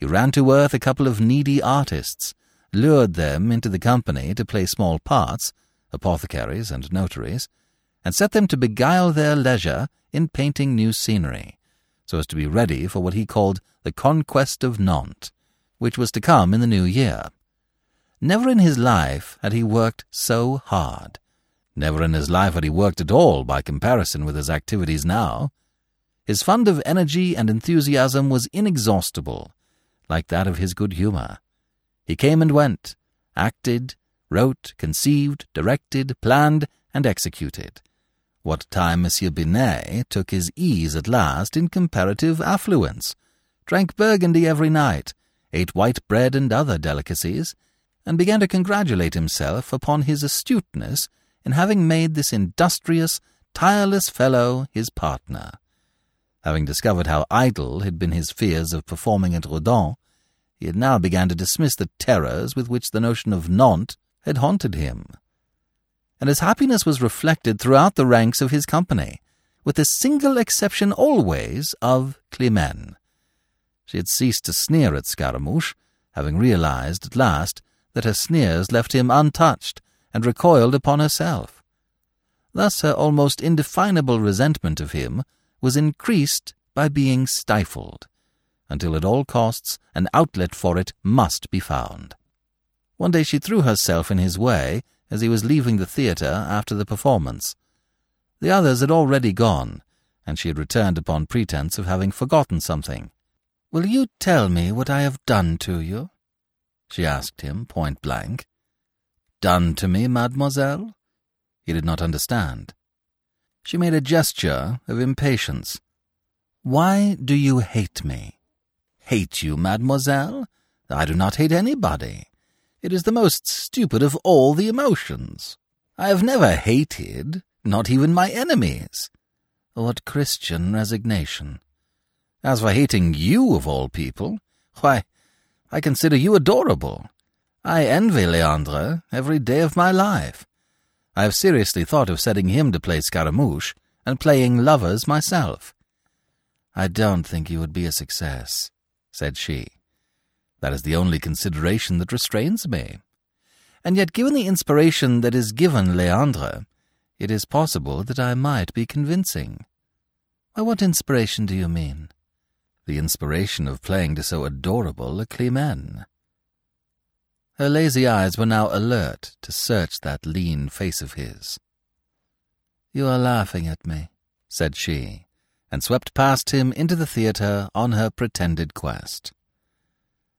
He ran to earth a couple of needy artists, lured them into the company to play small parts, apothecaries and notaries, and set them to beguile their leisure in painting new scenery, so as to be ready for what he called the conquest of Nantes, which was to come in the new year. Never in his life had he worked so hard. Never in his life had he worked at all by comparison with his activities now. His fund of energy and enthusiasm was inexhaustible, like that of his good humour. He came and went, acted, wrote, conceived, directed, planned, and executed. What time Monsieur Binet took his ease at last in comparative affluence, drank Burgundy every night, ate white bread and other delicacies, and began to congratulate himself upon his astuteness in having made this industrious, tireless fellow his partner. Having discovered how idle had been his fears of performing at Redon, he had now begun to dismiss the terrors with which the notion of Nantes had haunted him. And his happiness was reflected throughout the ranks of his company, with the single exception always of Climene. She had ceased to sneer at Scaramouche, having realized at last that her sneers left him untouched and recoiled upon herself. Thus her almost indefinable resentment of him was increased by being stifled, until at all costs an outlet for it must be found. One day she threw herself in his way as he was leaving the theatre after the performance. The others had already gone, and she had returned upon pretence of having forgotten something. Will you tell me what I have done to you? she asked him point blank. Done to me, mademoiselle? He did not understand. She made a gesture of impatience. Why do you hate me? Hate you, mademoiselle? I do not hate anybody. It is the most stupid of all the emotions. I have never hated, not even my enemies. What Christian resignation. As for hating you, of all people, why, I consider you adorable. I envy Leandre every day of my life. I have seriously thought of setting him to play Scaramouche and playing lovers myself. I don't think you would be a success, said she. That is the only consideration that restrains me. And yet, given the inspiration that is given Leandre, it is possible that I might be convincing. By what inspiration do you mean? the inspiration of playing to so adorable a Climene. Her lazy eyes were now alert to search that lean face of his. You are laughing at me, said she, and swept past him into the theatre on her pretended quest.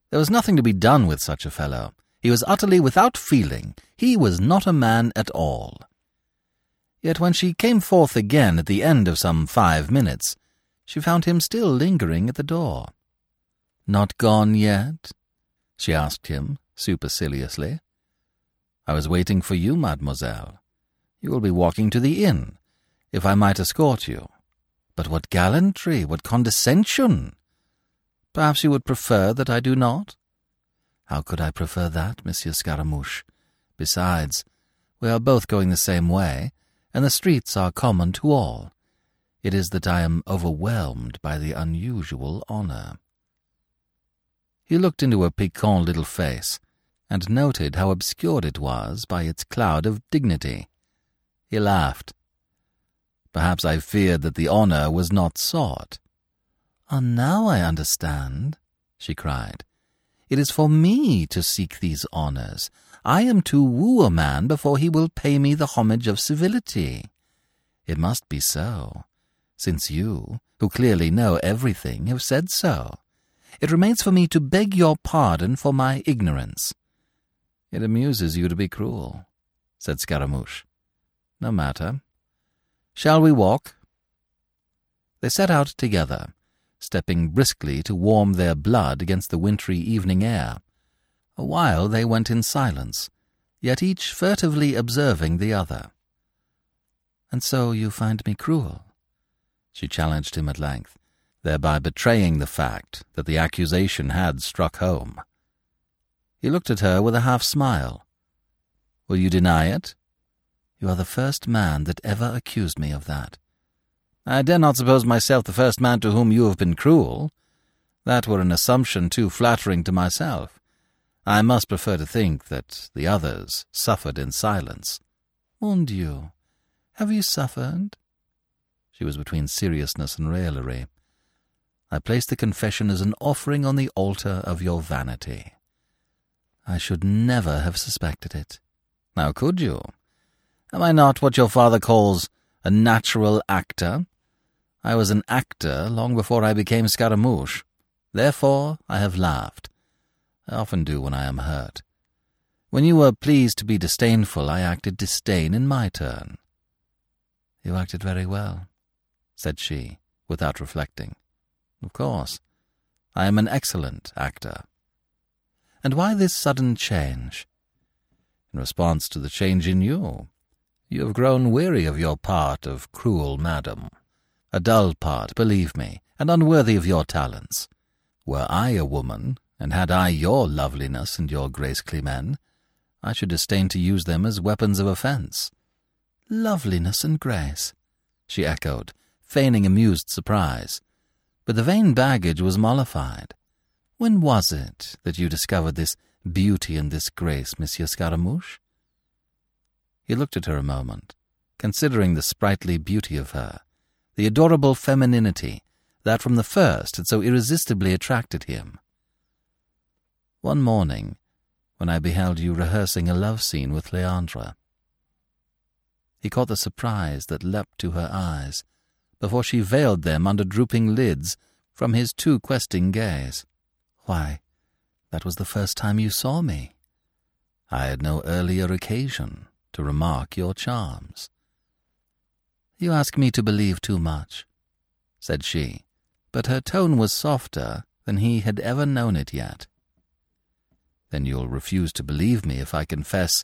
There was nothing to be done with such a fellow. He was utterly without feeling. He was not a man at all. Yet when she came forth again at the end of some five minutes, she found him still lingering at the door. Not gone yet? she asked him superciliously. I was waiting for you, mademoiselle. You will be walking to the inn, if I might escort you. But what gallantry, what condescension! Perhaps you would prefer that I do not? How could I prefer that, Monsieur Scaramouche? Besides, we are both going the same way, and the streets are common to all. It is that I am overwhelmed by the unusual honor. He looked into her piquant little face, and noted how obscured it was by its cloud of dignity. He laughed. Perhaps I feared that the honor was not sought. Ah, now I understand, she cried. It is for me to seek these honors. I am to woo a man before he will pay me the homage of civility. It must be so, since you, who clearly know everything, have said so. It remains for me to beg your pardon for my ignorance. It amuses you to be cruel, said Scaramouche. No matter. Shall we walk? They set out together, stepping briskly to warm their blood against the wintry evening air. A while they went in silence, yet each furtively observing the other. And so you find me cruel? She challenged him at length, thereby betraying the fact that the accusation had struck home. He looked at her with a half smile. Will you deny it? You are the first man that ever accused me of that. I dare not suppose myself the first man to whom you have been cruel. That were an assumption too flattering to myself. I must prefer to think that the others suffered in silence. Mon Dieu, have you suffered? She was between seriousness and raillery. I place the confession as an offering on the altar of your vanity. I should never have suspected it. How could you? Am I not what your father calls a natural actor? I was an actor long before I became Scaramouche. Therefore I have laughed. I often do when I am hurt. When you were pleased to be disdainful, I acted disdain in my turn. You acted very well, said she, without reflecting. Of course. I am an excellent actor. And why this sudden change? In response to the change in you. You have grown weary of your part of cruel madam. A dull part, believe me, and unworthy of your talents. Were I a woman, and had I your loveliness and your grace, Climene, I should disdain to use them as weapons of offence. Loveliness and grace, she echoed, feigning amused surprise. But the vain baggage was mollified. When was it that you discovered this beauty and this grace, Monsieur Scaramouche? He looked at her a moment, considering the sprightly beauty of her, the adorable femininity that from the first had so irresistibly attracted him. One morning, when I beheld you rehearsing a love scene with Leandre. He caught the surprise that leapt to her eyes before she veiled them under drooping lids from his too questing gaze. Why, that was the first time you saw me. I had no earlier occasion to remark your charms. You ask me to believe too much, said she, but her tone was softer than he had ever known it yet. Then you'll refuse to believe me if I confess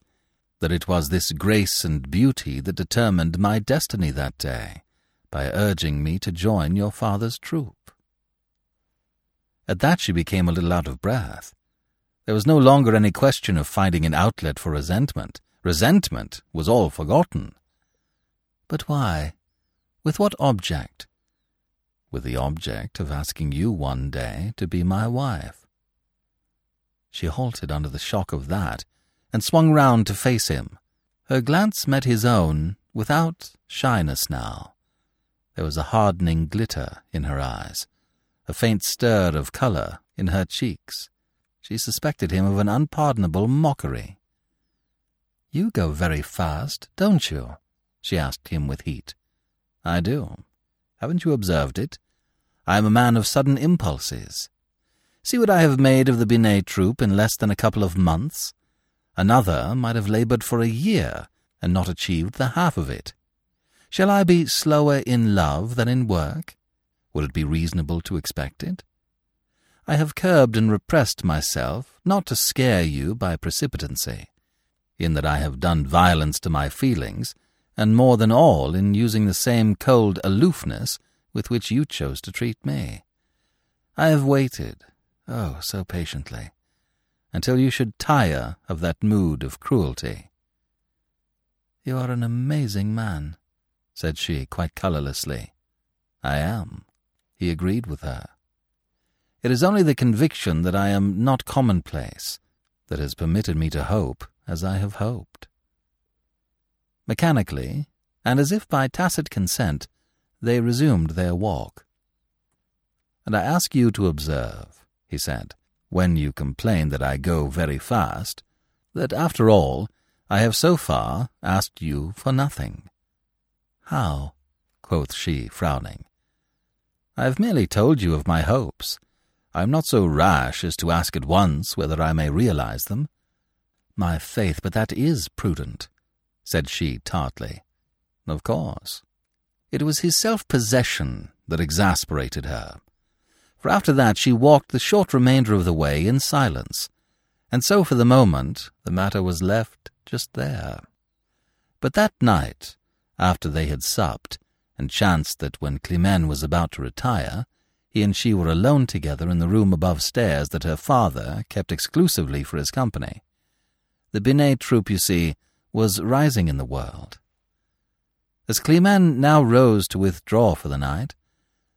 that it was this grace and beauty that determined my destiny that day by urging me to join your father's troupe. At that she became a little out of breath. There was no longer any question of finding an outlet for resentment. Resentment was all forgotten. But why? With what object? With the object of asking you one day to be my wife. She halted under the shock of that and swung round to face him. Her glance met his own without shyness now. There was a hardening glitter in her eyes, a faint stir of colour in her cheeks. She suspected him of an unpardonable mockery. You go very fast, don't you? she asked him with heat. I do. Haven't you observed it? I am a man of sudden impulses. See what I have made of the Binet troupe in less than a couple of months. Another might have laboured for a year and not achieved the half of it. Shall I be slower in love than in work? Will it be reasonable to expect it? I have curbed and repressed myself, not to scare you by precipitancy, in that I have done violence to my feelings, and more than all in using the same cold aloofness with which you chose to treat me. I have waited, oh, so patiently, until you should tire of that mood of cruelty. You are an amazing man, said she quite colourlessly. I am, he agreed with her. It is only the conviction that I am not commonplace that has permitted me to hope as I have hoped. Mechanically, and as if by tacit consent, they resumed their walk. And I ask you to observe, he said, when you complain that I go very fast, that after all, I have so far asked you for nothing. How? quoth she, frowning. I have merely told you of my hopes. I am not so rash as to ask at once whether I may realize them. My faith, but that is prudent, said she tartly. Of course. It was his self-possession that exasperated her. For after that she walked the short remainder of the way in silence, and so for the moment the matter was left just there. But that night, after they had supped, and chanced that when Climene was about to retire, he and she were alone together in the room above stairs that her father kept exclusively for his company. The Binet troupe, you see, was rising in the world. As Climene now rose to withdraw for the night,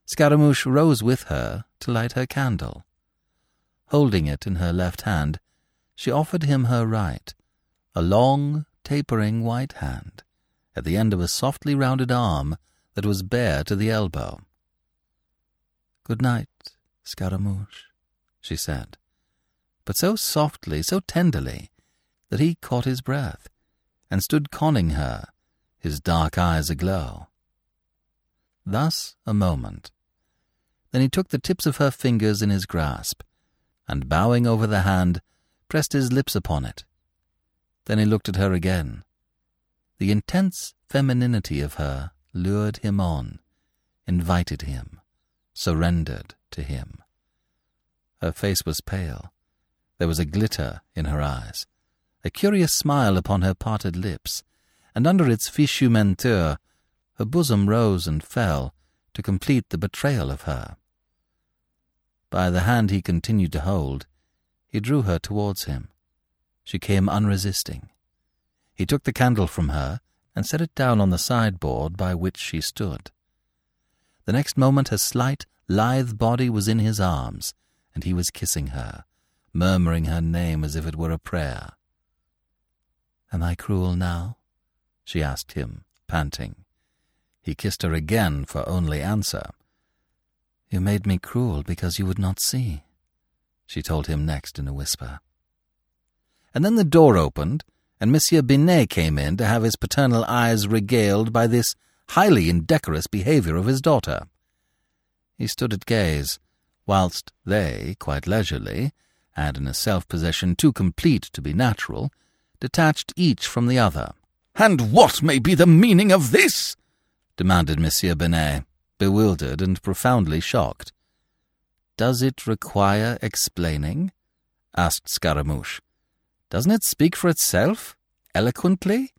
Scaramouche rose with her to light her candle. Holding it in her left hand, she offered him her right, a long, tapering white hand, at the end of a softly rounded arm that was bare to the elbow. Good night, Scaramouche, she said, but so softly, so tenderly, that he caught his breath, and stood conning her, his dark eyes aglow. Thus a moment. Then he took the tips of her fingers in his grasp, and bowing over the hand, pressed his lips upon it. Then he looked at her again. The intense femininity of her lured him on, invited him, surrendered to him. Her face was pale. There was a glitter in her eyes, a curious smile upon her parted lips, and under its fichu menteur her bosom rose and fell to complete the betrayal of her. By the hand he continued to hold, he drew her towards him. She came unresisting. He took the candle from her and set it down on the sideboard by which she stood. The next moment her slight, lithe body was in his arms, and he was kissing her, murmuring her name as if it were a prayer. Am I cruel now? she asked him, panting. He kissed her again for only answer. You made me cruel because you would not see, she told him next in a whisper. And then the door opened, and Monsieur Binet came in to have his paternal eyes regaled by this highly indecorous behaviour of his daughter. He stood at gaze, whilst they, quite leisurely, and in a self-possession too complete to be natural, detached each from the other. And what may be the meaning of this? demanded Monsieur Binet, bewildered and profoundly shocked. Does it require explaining? asked Scaramouche. Doesn't it speak for itself, eloquently?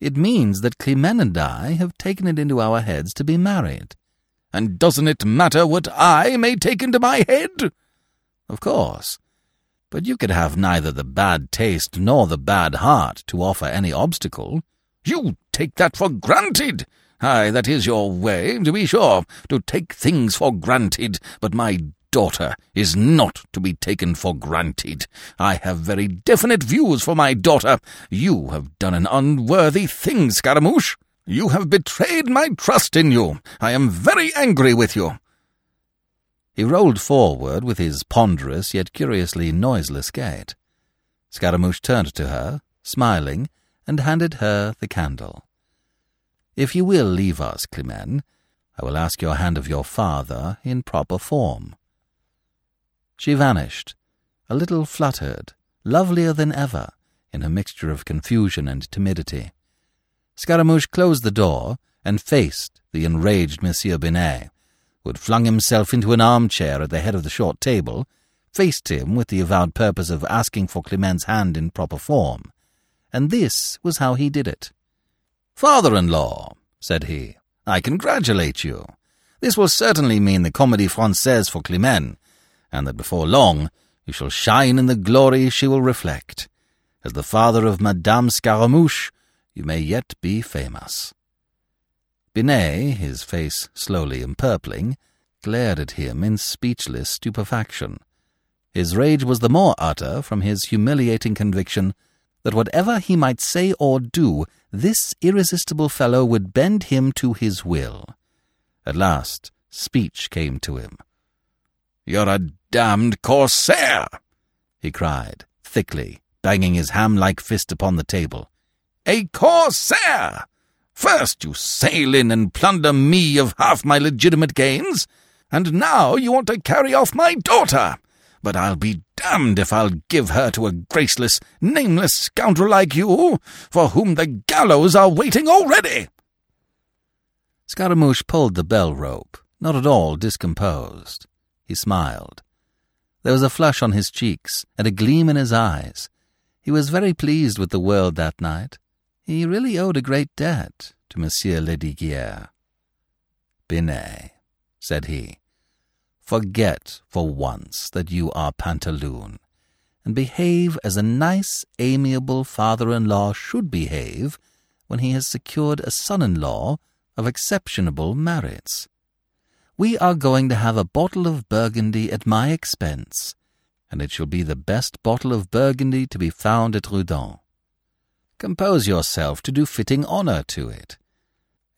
It means that Climene and I have taken it into our heads to be married. And doesn't it matter what I may take into my head? Of course. But you could have neither the bad taste nor the bad heart to offer any obstacle. You take that for granted. Ay, that is your way, to be sure, to take things for granted, but my daughter is not to be taken for granted. I have very definite views for my daughter. You have done an unworthy thing, Scaramouche. You have betrayed my trust in you. I am very angry with you. He rolled forward with his ponderous yet curiously noiseless gait. Scaramouche turned to her, smiling, and handed her the candle. If you will leave us, Climene, I will ask your hand of your father in proper form. She vanished, a little fluttered, lovelier than ever, in her mixture of confusion and timidity. Scaramouche closed the door and faced the enraged Monsieur Binet, had flung himself into an armchair at the head of the short table faced him with the avowed purpose of asking for Climene's hand in proper form. And this was how he did it. Father-in-law, said he, I congratulate you. This will certainly mean the Comédie Française for Climene, and that before long you shall shine in the glory she will reflect. As the father of Madame Scaramouche, you may yet be famous. Binet, his face slowly empurpling, glared at him in speechless stupefaction. His rage was the more utter from his humiliating conviction that whatever he might say or do, this irresistible fellow would bend him to his will. At last, speech came to him. You're a damned corsair! he cried, thickly, banging his ham-like fist upon the table. A corsair! First you sail in and plunder me of half my legitimate gains, and now you want to carry off my daughter. But I'll be damned if I'll give her to a graceless, nameless scoundrel like you, for whom the gallows are waiting already. Scaramouche pulled the bell rope, not at all discomposed. He smiled. There was a flush on his cheeks and a gleam in his eyes. He was very pleased with the world that night. He really owed a great debt to Monsieur Lesdiguières. Binet, said he, forget for once that you are Pantaloon, and behave as a nice, amiable father-in-law should behave when he has secured a son-in-law of exceptionable merits. We are going to have a bottle of Burgundy at my expense, and it shall be the best bottle of Burgundy to be found at Redon. Compose yourself to do fitting honour to it.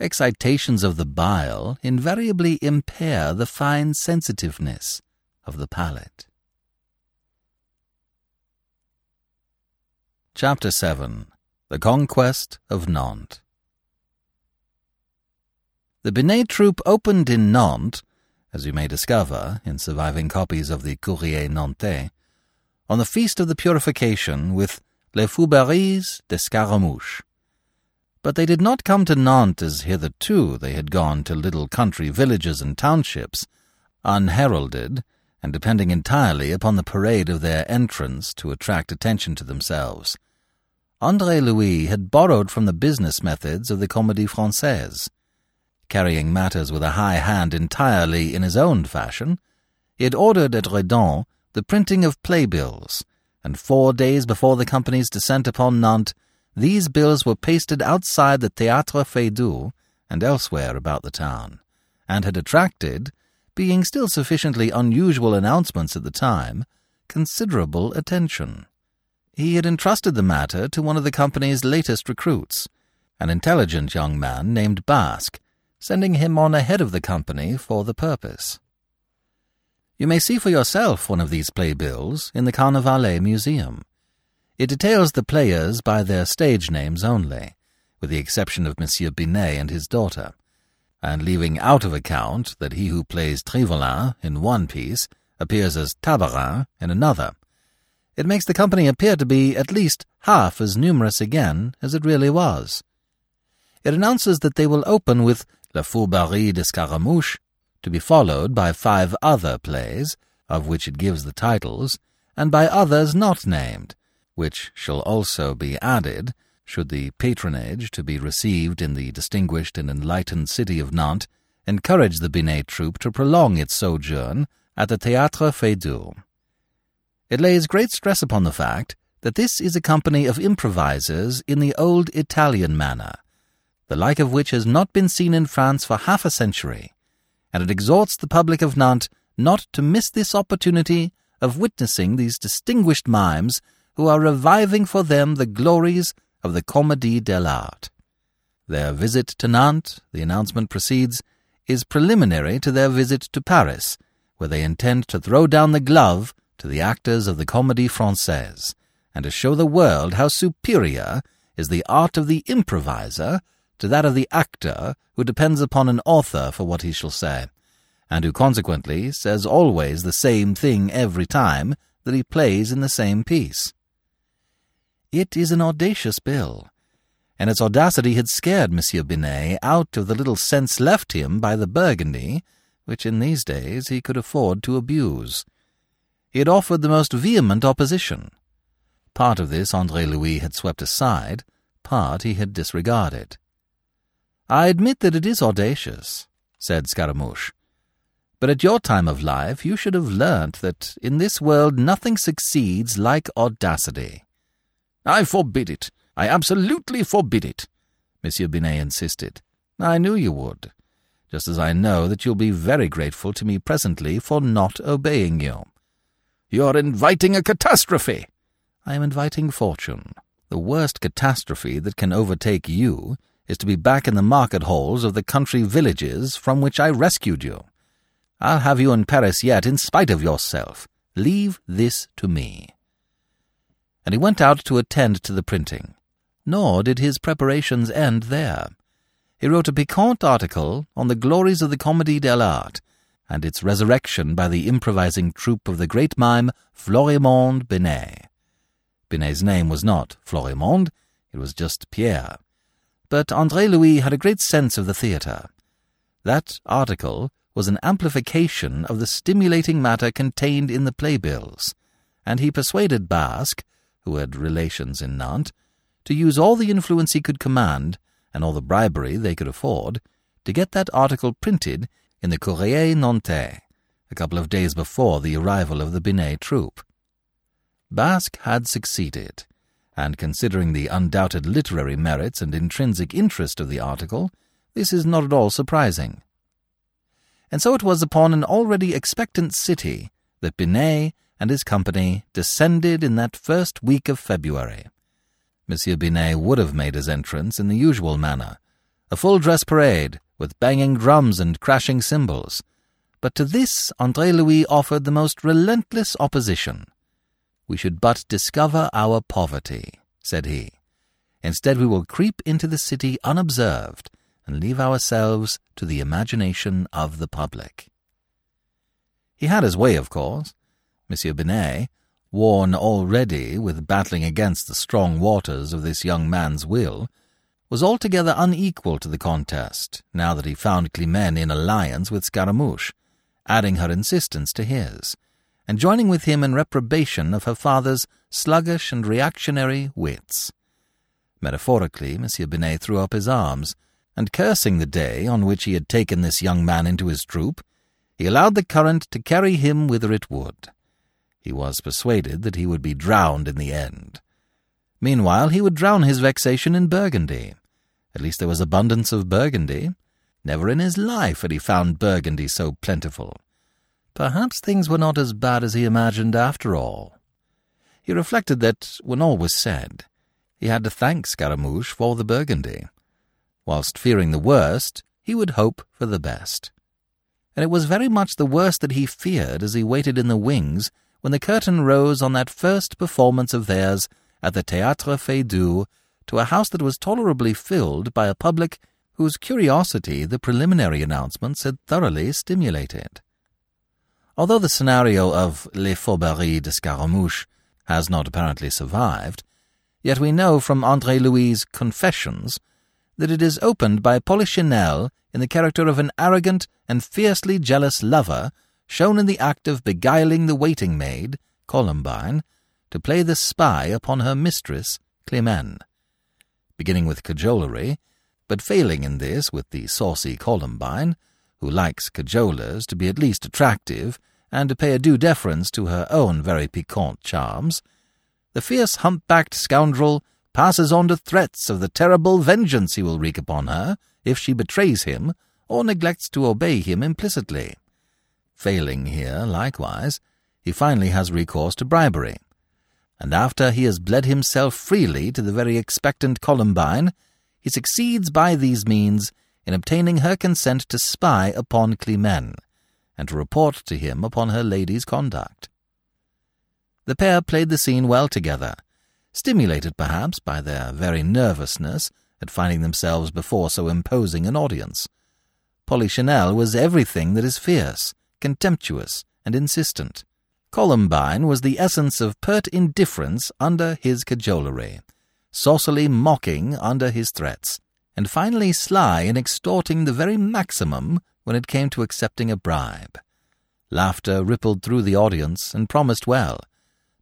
Excitations of the bile invariably impair the fine sensitiveness of the palate. Chapter 7 The Conquest of Nantes the Binet troupe opened in Nantes, as you may discover in surviving copies of the Courrier Nantais, on the Feast of the Purification with Les Fourberies de Scaramouche. But they did not come to Nantes as hitherto they had gone to little country villages and townships, unheralded, and depending entirely upon the parade of their entrance to attract attention to themselves. André Louis had borrowed from the business methods of the Comédie Française carrying matters with a high hand entirely in his own fashion, he had ordered at Redon the printing of playbills, and four days before the company's descent upon Nantes, these bills were pasted outside the Théâtre Feydeau and elsewhere about the town, and had attracted, being still sufficiently unusual announcements at the time, considerable attention. He had entrusted the matter to one of the company's latest recruits, an intelligent young man named Basque, sending him on ahead of the company for the purpose. You may see for yourself one of these playbills in the Carnavalet Museum. It details the players by their stage names only, with the exception of Monsieur Binet and his daughter, and leaving out of account that he who plays Trivelin in one piece appears as Tabarin in another. It makes the company appear to be at least half as numerous again as it really was. It announces that they will open with La Fourberie de Scaramouche, to be followed by five other plays, of which it gives the titles, and by others not named, which shall also be added, should the patronage to be received in the distinguished and enlightened city of Nantes encourage the Binet troupe to prolong its sojourn at the Théâtre Feydeau. It lays great stress upon the fact that this is a company of improvisers in the old Italian manner, the like of which has not been seen in France for half a century, and it exhorts the public of Nantes not to miss this opportunity of witnessing these distinguished mimes who are reviving for them the glories of the Comédie de l'Art. Their visit to Nantes, the announcement proceeds, is preliminary to their visit to Paris, where they intend to throw down the glove to the actors of the Comédie Française, and to show the world how superior is the art of the improviser to that of the actor who depends upon an author for what he shall say, and who consequently says always the same thing every time that he plays in the same piece. It is an audacious bill, and its audacity had scared Monsieur Binet out of the little sense left him by the Burgundy, which in these days he could afford to abuse. he had offered the most vehement opposition. Part of this Andre Louis had swept aside, part he had disregarded. I admit that it is audacious, said Scaramouche. But at your time of life you should have learnt that in this world nothing succeeds like audacity. I forbid it. I absolutely forbid it, Monsieur Binet insisted. I knew you would, just as I know that you'll be very grateful to me presently for not obeying you. You're inviting a catastrophe. I am inviting fortune. The worst catastrophe that can overtake you is to be back in the market halls of the country villages from which I rescued you. I'll have you in Paris yet, in spite of yourself. Leave this to me. And he went out to attend to the printing. Nor did his preparations end there. He wrote a piquant article on the glories of the Commedia dell'Arte and its resurrection by the improvising troupe of the great mime Florimond Binet. Binet's name was not Florimond, it was just Pierre. But André Louis had a great sense of the theatre. That article was an amplification of the stimulating matter contained in the playbills, and he persuaded Basque, who had relations in Nantes, to use all the influence he could command, and all the bribery they could afford, to get that article printed in the Courrier Nantais, a couple of days before the arrival of the Binet troupe. Basque had succeeded, and considering the undoubted literary merits and intrinsic interest of the article, this is not at all surprising. And so it was upon an already expectant city that Binet and his company descended in that first week of February. Monsieur Binet would have made his entrance in the usual manner, a full dress parade, with banging drums and crashing cymbals, but to this Andre Louis offered the most relentless opposition. We should but discover our poverty, said he. Instead, we will creep into the city unobserved and leave ourselves to the imagination of the public. He had his way, of course. Monsieur Binet, worn already with battling against the strong waters of this young man's will, was altogether unequal to the contest, now that he found Climene in alliance with Scaramouche, adding her insistence to his and joining with him in reprobation of her father's sluggish and reactionary wits. Metaphorically, Monsieur Binet threw up his arms, and cursing the day on which he had taken this young man into his troupe, he allowed the current to carry him whither it would. He was persuaded that he would be drowned in the end. Meanwhile, he would drown his vexation in Burgundy. At least there was abundance of Burgundy. Never in his life had he found Burgundy so plentiful. Perhaps things were not as bad as he imagined after all. He reflected that, when all was said, he had to thank Scaramouche for the burgundy. Whilst fearing the worst, he would hope for the best. And it was very much the worst that he feared as he waited in the wings when the curtain rose on that first performance of theirs at the Théâtre Feydeau to a house that was tolerably filled by a public whose curiosity the preliminary announcements had thoroughly stimulated. Although the scenario of Les Fourberies de Scaramouche has not apparently survived, yet we know from André Louis' Confessions that it is opened by Polichinelle in the character of an arrogant and fiercely jealous lover shown in the act of beguiling the waiting maid, Columbine, to play the spy upon her mistress, Climene. Beginning with cajolery, but failing in this with the saucy Columbine, who likes cajolers to be at least attractive and to pay a due deference to her own very piquant charms, the fierce hump-backed scoundrel passes on to threats of the terrible vengeance he will wreak upon her if she betrays him or neglects to obey him implicitly. Failing here, likewise, he finally has recourse to bribery, and after he has bled himself freely to the very expectant Columbine, he succeeds by these means in obtaining her consent to spy upon Climene, and to report to him upon her lady's conduct. The pair played the scene well together, stimulated perhaps by their very nervousness at finding themselves before so imposing an audience. Polichinelle was everything that is fierce, contemptuous, and insistent. Columbine was the essence of pert indifference under his cajolery, saucily mocking under his threats, and finally sly in extorting the very maximum when it came to accepting a bribe. Laughter rippled through the audience and promised well,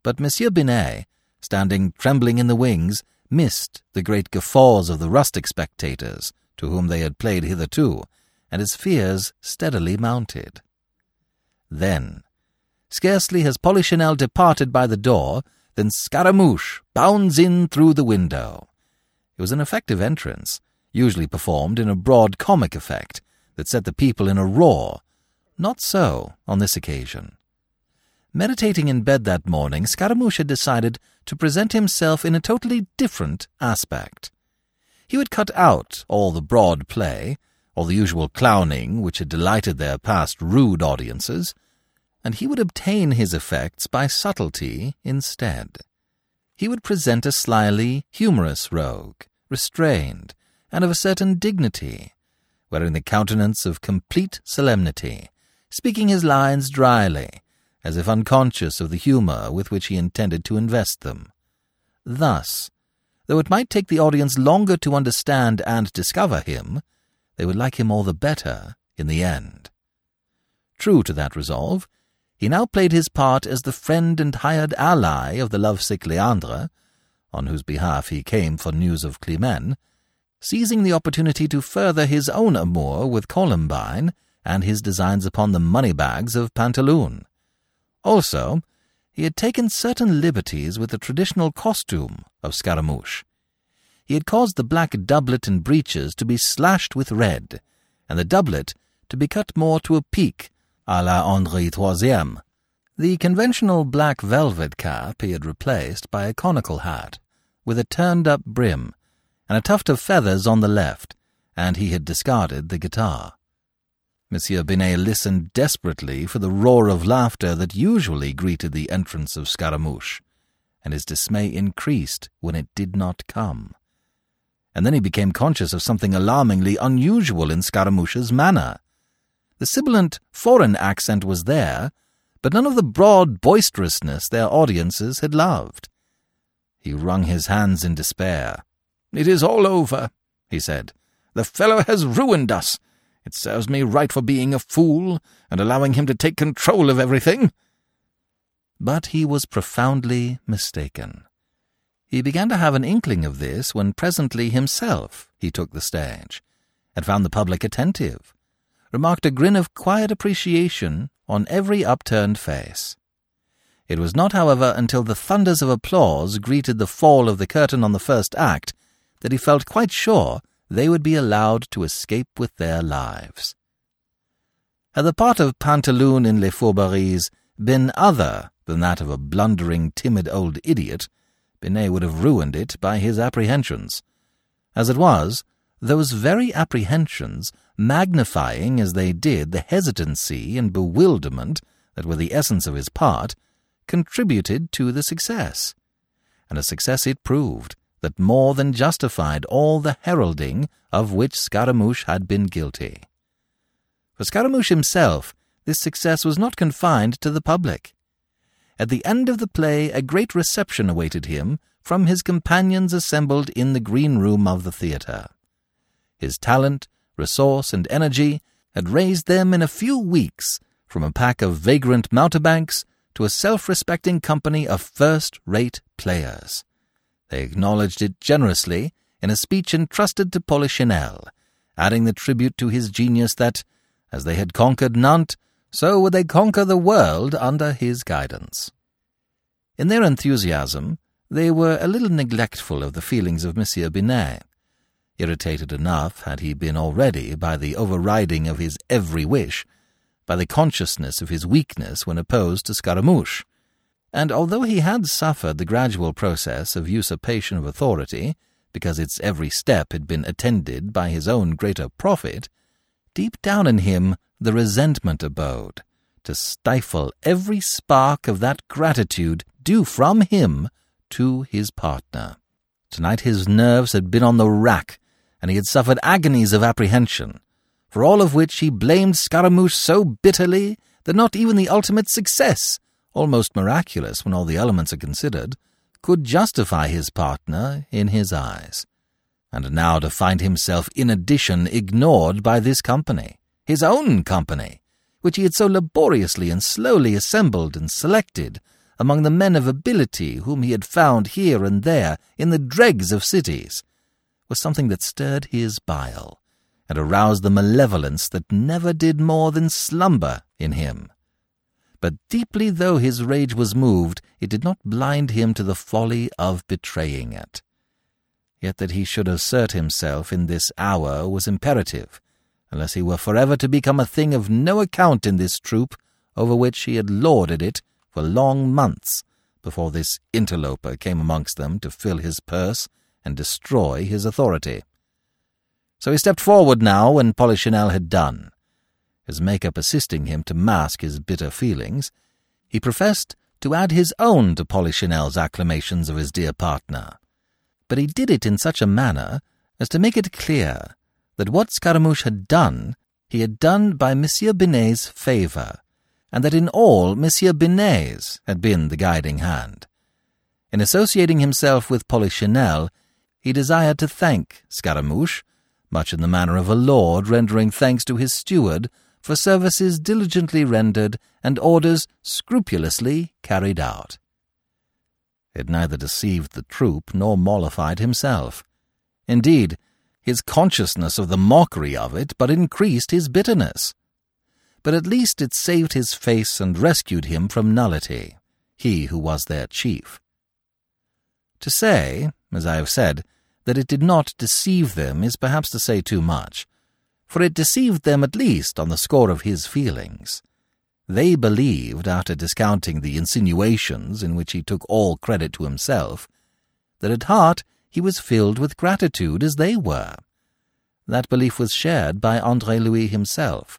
but Monsieur Binet, standing trembling in the wings, missed the great guffaws of the rustic spectators to whom they had played hitherto, and his fears steadily mounted. Then, scarcely has Polichinelle departed by the door, than Scaramouche bounds in through the window. It was an effective entrance, usually performed in a broad comic effect that set the people in a roar. Not so on this occasion. Meditating in bed that morning, Scaramouche had decided to present himself in a totally different aspect. He would cut out all the broad play, all the usual clowning which had delighted their past rude audiences, and he would obtain his effects by subtlety instead. He would present a slyly humorous rogue, restrained, and of a certain dignity, wearing the countenance of complete solemnity, speaking his lines dryly, as if unconscious of the humour with which he intended to invest them. Thus, though it might take the audience longer to understand and discover him, they would like him all the better in the end. True to that resolve, he now played his part as the friend and hired ally of the lovesick Leandre, on whose behalf he came for news of Climene, seizing the opportunity to further his own amour with Columbine and his designs upon the money-bags of Pantaloon. Also, he had taken certain liberties with the traditional costume of Scaramouche. He had caused the black doublet and breeches to be slashed with red, and the doublet to be cut more to a peak à la Henri Troisième. The conventional black velvet cap he had replaced by a conical hat, with a turned-up brim, and a tuft of feathers on the left, and he had discarded the guitar. Monsieur Binet listened desperately for the roar of laughter that usually greeted the entrance of Scaramouche, and his dismay increased when it did not come. And then he became conscious of something alarmingly unusual in Scaramouche's manner. The sibilant foreign accent was there, but none of the broad boisterousness their audiences had loved. He wrung his hands in despair. It is all over, he said. The fellow has ruined us. It serves me right for being a fool and allowing him to take control of everything. But he was profoundly mistaken. He began to have an inkling of this when presently himself he took the stage, and found the public attentive, remarked a grin of quiet appreciation on every upturned face. It was not, however, until the thunders of applause greeted the fall of the curtain on the first act that he felt quite sure they would be allowed to escape with their lives. Had the part of Pantaloon in Les Fourberies been other than that of a blundering, timid old idiot, Binet would have ruined it by his apprehensions. As it was, those very apprehensions, magnifying as they did the hesitancy and bewilderment that were the essence of his part, contributed to the success. And a success it proved that more than justified all the heralding of which Scaramouche had been guilty. For Scaramouche himself, this success was not confined to the public. At the end of the play, a great reception awaited him from his companions assembled in the green room of the theatre. His talent, resource, and energy had raised them in a few weeks from a pack of vagrant mountebanks to a self-respecting company of first-rate players. They acknowledged it generously in a speech entrusted to Polichinelle, adding the tribute to his genius that, as they had conquered Nantes, so would they conquer the world under his guidance. In their enthusiasm, they were a little neglectful of the feelings of Monsieur Binet, irritated enough had he been already by the overriding of his every wish, by the consciousness of his weakness when opposed to Scaramouche. And although he had suffered the gradual process of usurpation of authority, because its every step had been attended by his own greater profit, deep down in him the resentment abode, to stifle every spark of that gratitude due from him to his partner. Tonight his nerves had been on the rack and he had suffered agonies of apprehension, for all of which he blamed Scaramouche so bitterly that not even the ultimate success, almost miraculous when all the elements are considered, could justify his partner in his eyes. And now to find himself in addition ignored by this company, his own company, which he had so laboriously and slowly assembled and selected among the men of ability whom he had found here and there in the dregs of cities, was something that stirred his bile and aroused the malevolence that never did more than slumber in him. But deeply though his rage was moved, it did not blind him to the folly of betraying it. Yet that he should assert himself in this hour was imperative, unless he were forever to become a thing of no account in this troupe over which he had lorded it for long months before this interloper came amongst them to fill his purse and destroy his authority. So he stepped forward now when Polichinelle had done. His make-up assisting him to mask his bitter feelings, he professed to add his own to Polichinelle's acclamations of his dear partner. But he did it in such a manner as to make it clear that what Scaramouche had done, he had done by Monsieur Binet's favour, and that in all Monsieur Binet's had been the guiding hand. In associating himself with Polichinelle, he desired to thank Scaramouche, much in the manner of a lord rendering thanks to his steward for services diligently rendered and orders scrupulously carried out. It neither deceived the troupe nor mollified himself. Indeed, his consciousness of the mockery of it but increased his bitterness. But at least it saved his face and rescued him from nullity, he who was their chief. To say, as I have said, that it did not deceive them is perhaps to say too much, for it deceived them at least on the score of his feelings. They believed, after discounting the insinuations in which he took all credit to himself, that at heart he was filled with gratitude as they were. That belief was shared by Andre Louis himself,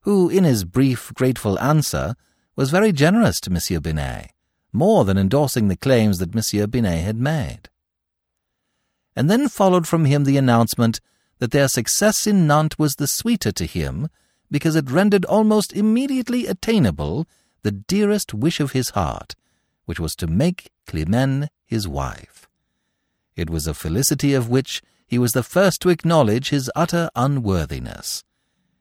who, in his brief, grateful answer, was very generous to Monsieur Binet, more than endorsing the claims that Monsieur Binet had made and then followed from him the announcement that their success in Nantes was the sweeter to him because it rendered almost immediately attainable the dearest wish of his heart, which was to make Climene his wife. It was a felicity of which he was the first to acknowledge his utter unworthiness.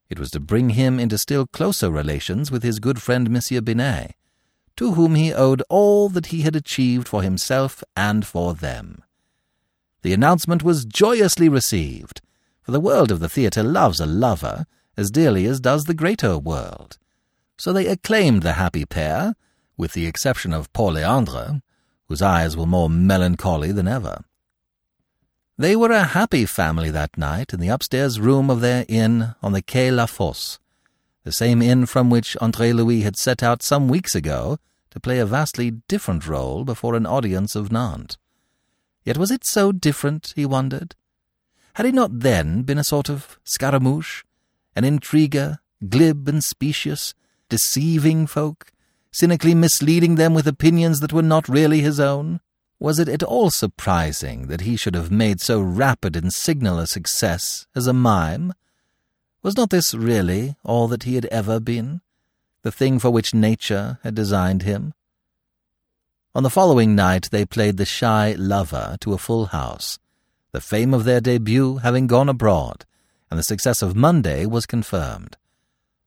It was to bring him into still closer relations with his good friend Monsieur Binet, to whom he owed all that he had achieved for himself and for them. The announcement was joyously received, for the world of the theatre loves a lover as dearly as does the greater world. So they acclaimed the happy pair, with the exception of Paul Leandre, whose eyes were more melancholy than ever. They were a happy family that night in the upstairs room of their inn on the Quai La Fosse, the same inn from which Andre Louis had set out some weeks ago to play a vastly different role before an audience of Nantes. Yet was it so different, he wondered? Had he not then been a sort of Scaramouche, an intriguer, glib and specious, deceiving folk, cynically misleading them with opinions that were not really his own? Was it at all surprising that he should have made so rapid and signal a success as a mime? Was not this really all that he had ever been, the thing for which nature had designed him? On the following night they played The Shy Lover to a full house, the fame of their debut having gone abroad, and the success of Monday was confirmed.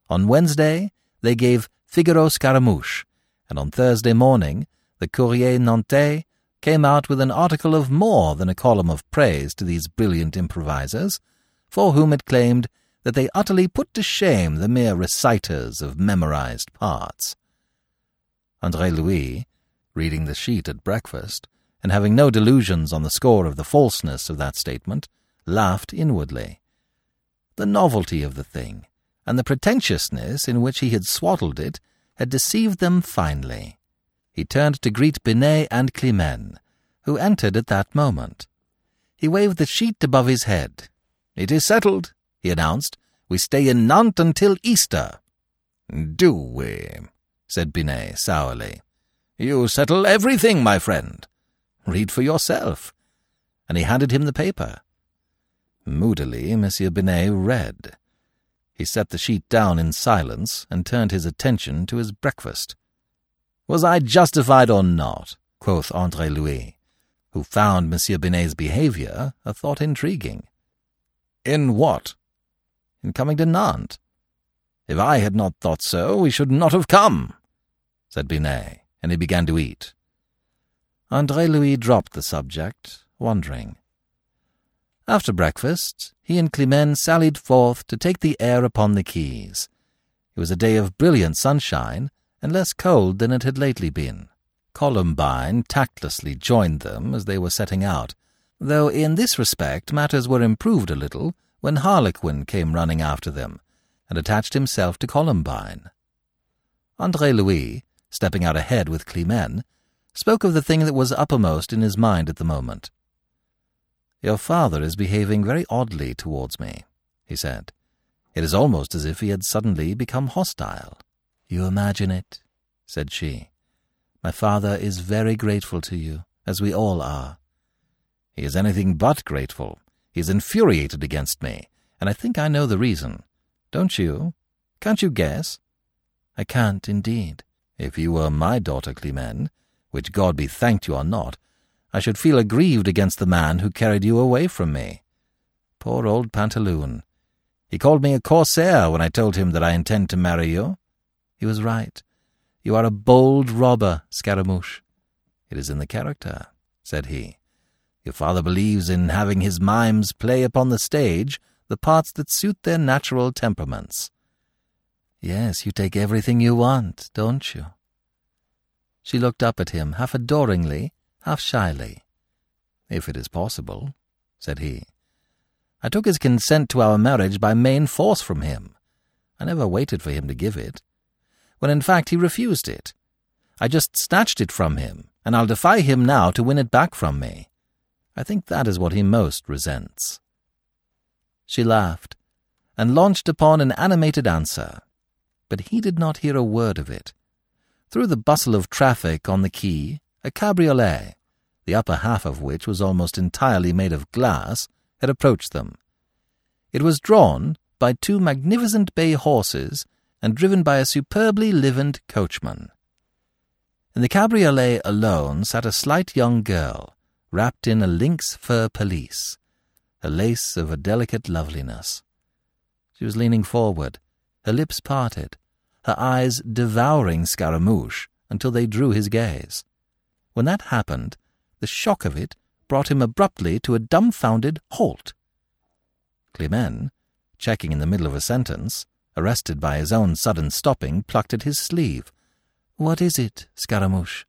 On Wednesday they gave Figaro Scaramouche, and on Thursday morning the Courrier Nantais came out with an article of more than a column of praise to these brilliant improvisers, for whom it claimed that they utterly put to shame the mere reciters of memorized parts. Andre Louis, reading the sheet at breakfast, and having no delusions on the score of the falseness of that statement, laughed inwardly. The novelty of the thing, and the pretentiousness in which he had swaddled it, had deceived them finely. He turned to greet Binet and Climene, who entered at that moment. He waved the sheet above his head. It is settled, he announced. We stay in Nantes until Easter. Do we? said Binet sourly. You settle everything, my friend. Read for yourself. And he handed him the paper. Moodily, Monsieur Binet read. He set the sheet down in silence and turned his attention to his breakfast. Was I justified or not? quoth Andre Louis, who found Monsieur Binet's behaviour a thought intriguing. In what? In coming to Nantes. If I had not thought so, we should not have come, said Binet, and he began to eat. Andre Louis dropped the subject, wondering. After breakfast, he and Climene sallied forth to take the air upon the quays. It was a day of brilliant sunshine, and less cold than it had lately been. Columbine tactlessly joined them as they were setting out, though in this respect matters were improved a little when Harlequin came running after them, and attached himself to Columbine. Andre Louis, stepping out ahead with Climene, spoke of the thing that was uppermost in his mind at the moment. Your father is behaving very oddly towards me, he said. It is almost as if he had suddenly become hostile. You imagine it, said she. My father is very grateful to you, as we all are. He is anything but grateful. He is infuriated against me, and I think I know the reason. Don't you? Can't you guess? I can't, indeed. If you were my daughter, Climene, which God be thanked you are not, I should feel aggrieved against the man who carried you away from me. Poor old Pantaloon. He called me a corsair when I told him that I intend to marry you. He was right. You are a bold robber, Scaramouche. It is in the character, said he. Your father believes in having his mimes play upon the stage the parts that suit their natural temperaments. Yes, you take everything you want, don't you? She looked up at him, half adoringly, half shyly. If it is possible, said he. I took his consent to our marriage by main force from him. I never waited for him to give it, when in fact he refused it. I just snatched it from him, and I'll defy him now to win it back from me. I think that is what he most resents. She laughed, and launched upon an animated answer, but he did not hear a word of it. Through the bustle of traffic on the quay, a cabriolet, the upper half of which was almost entirely made of glass, had approached them. It was drawn by two magnificent bay horses and driven by a superbly livened coachman. In the cabriolet alone sat a slight young girl, wrapped in a lynx fur pelisse, a lace of a delicate loveliness. She was leaning forward, her lips parted, her eyes devouring Scaramouche until they drew his gaze. When that happened, the shock of it brought him abruptly to a dumbfounded halt. Climene, checking in the middle of a sentence, arrested by his own sudden stopping, plucked at his sleeve. What is it, Scaramouche?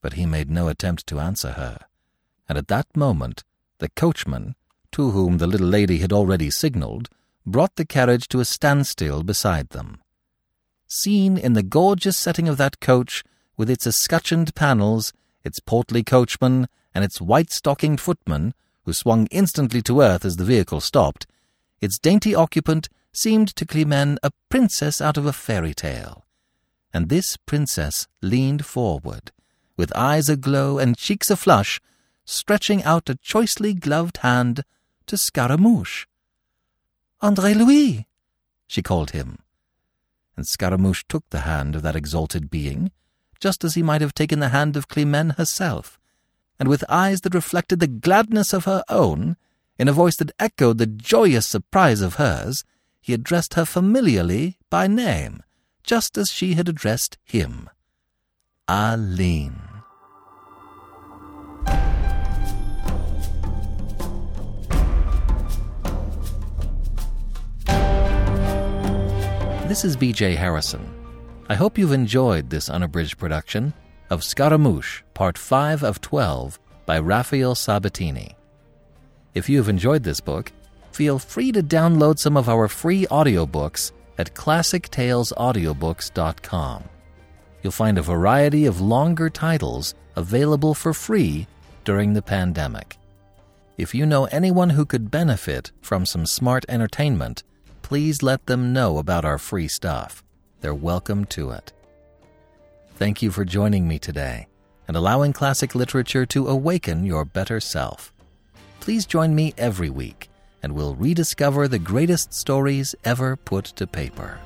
but he made no attempt to answer her. And at that moment, the coachman, to whom the little lady had already signalled, brought the carriage to a standstill beside them. Seen in the gorgeous setting of that coach, with its escutcheoned panels, its portly coachman, and its white-stockinged footman, who swung instantly to earth as the vehicle stopped, its dainty occupant seemed to Climene a princess out of a fairy tale. And this princess leaned forward, with eyes aglow and cheeks aflush, stretching out a choicely gloved hand to Scaramouche. Andre Louis, she called him. And Scaramouche took the hand of that exalted being, just as he might have taken the hand of Climene herself, and with eyes that reflected the gladness of her own, in a voice that echoed the joyous surprise of hers, he addressed her familiarly by name, just as she had addressed him. Aline. This is BJ Harrison. I hope you've enjoyed this unabridged production of Scaramouche, Part 5 of 12 by Raphael Sabatini. If you have enjoyed this book, feel free to download some of our free audiobooks at classictalesaudiobooks.com. You'll find a variety of longer titles available for free during the pandemic. If you know anyone who could benefit from some smart entertainment, please let them know about our free stuff. They're welcome to it. Thank you for joining me today and allowing classic literature to awaken your better self. Please join me every week, and we'll rediscover the greatest stories ever put to paper.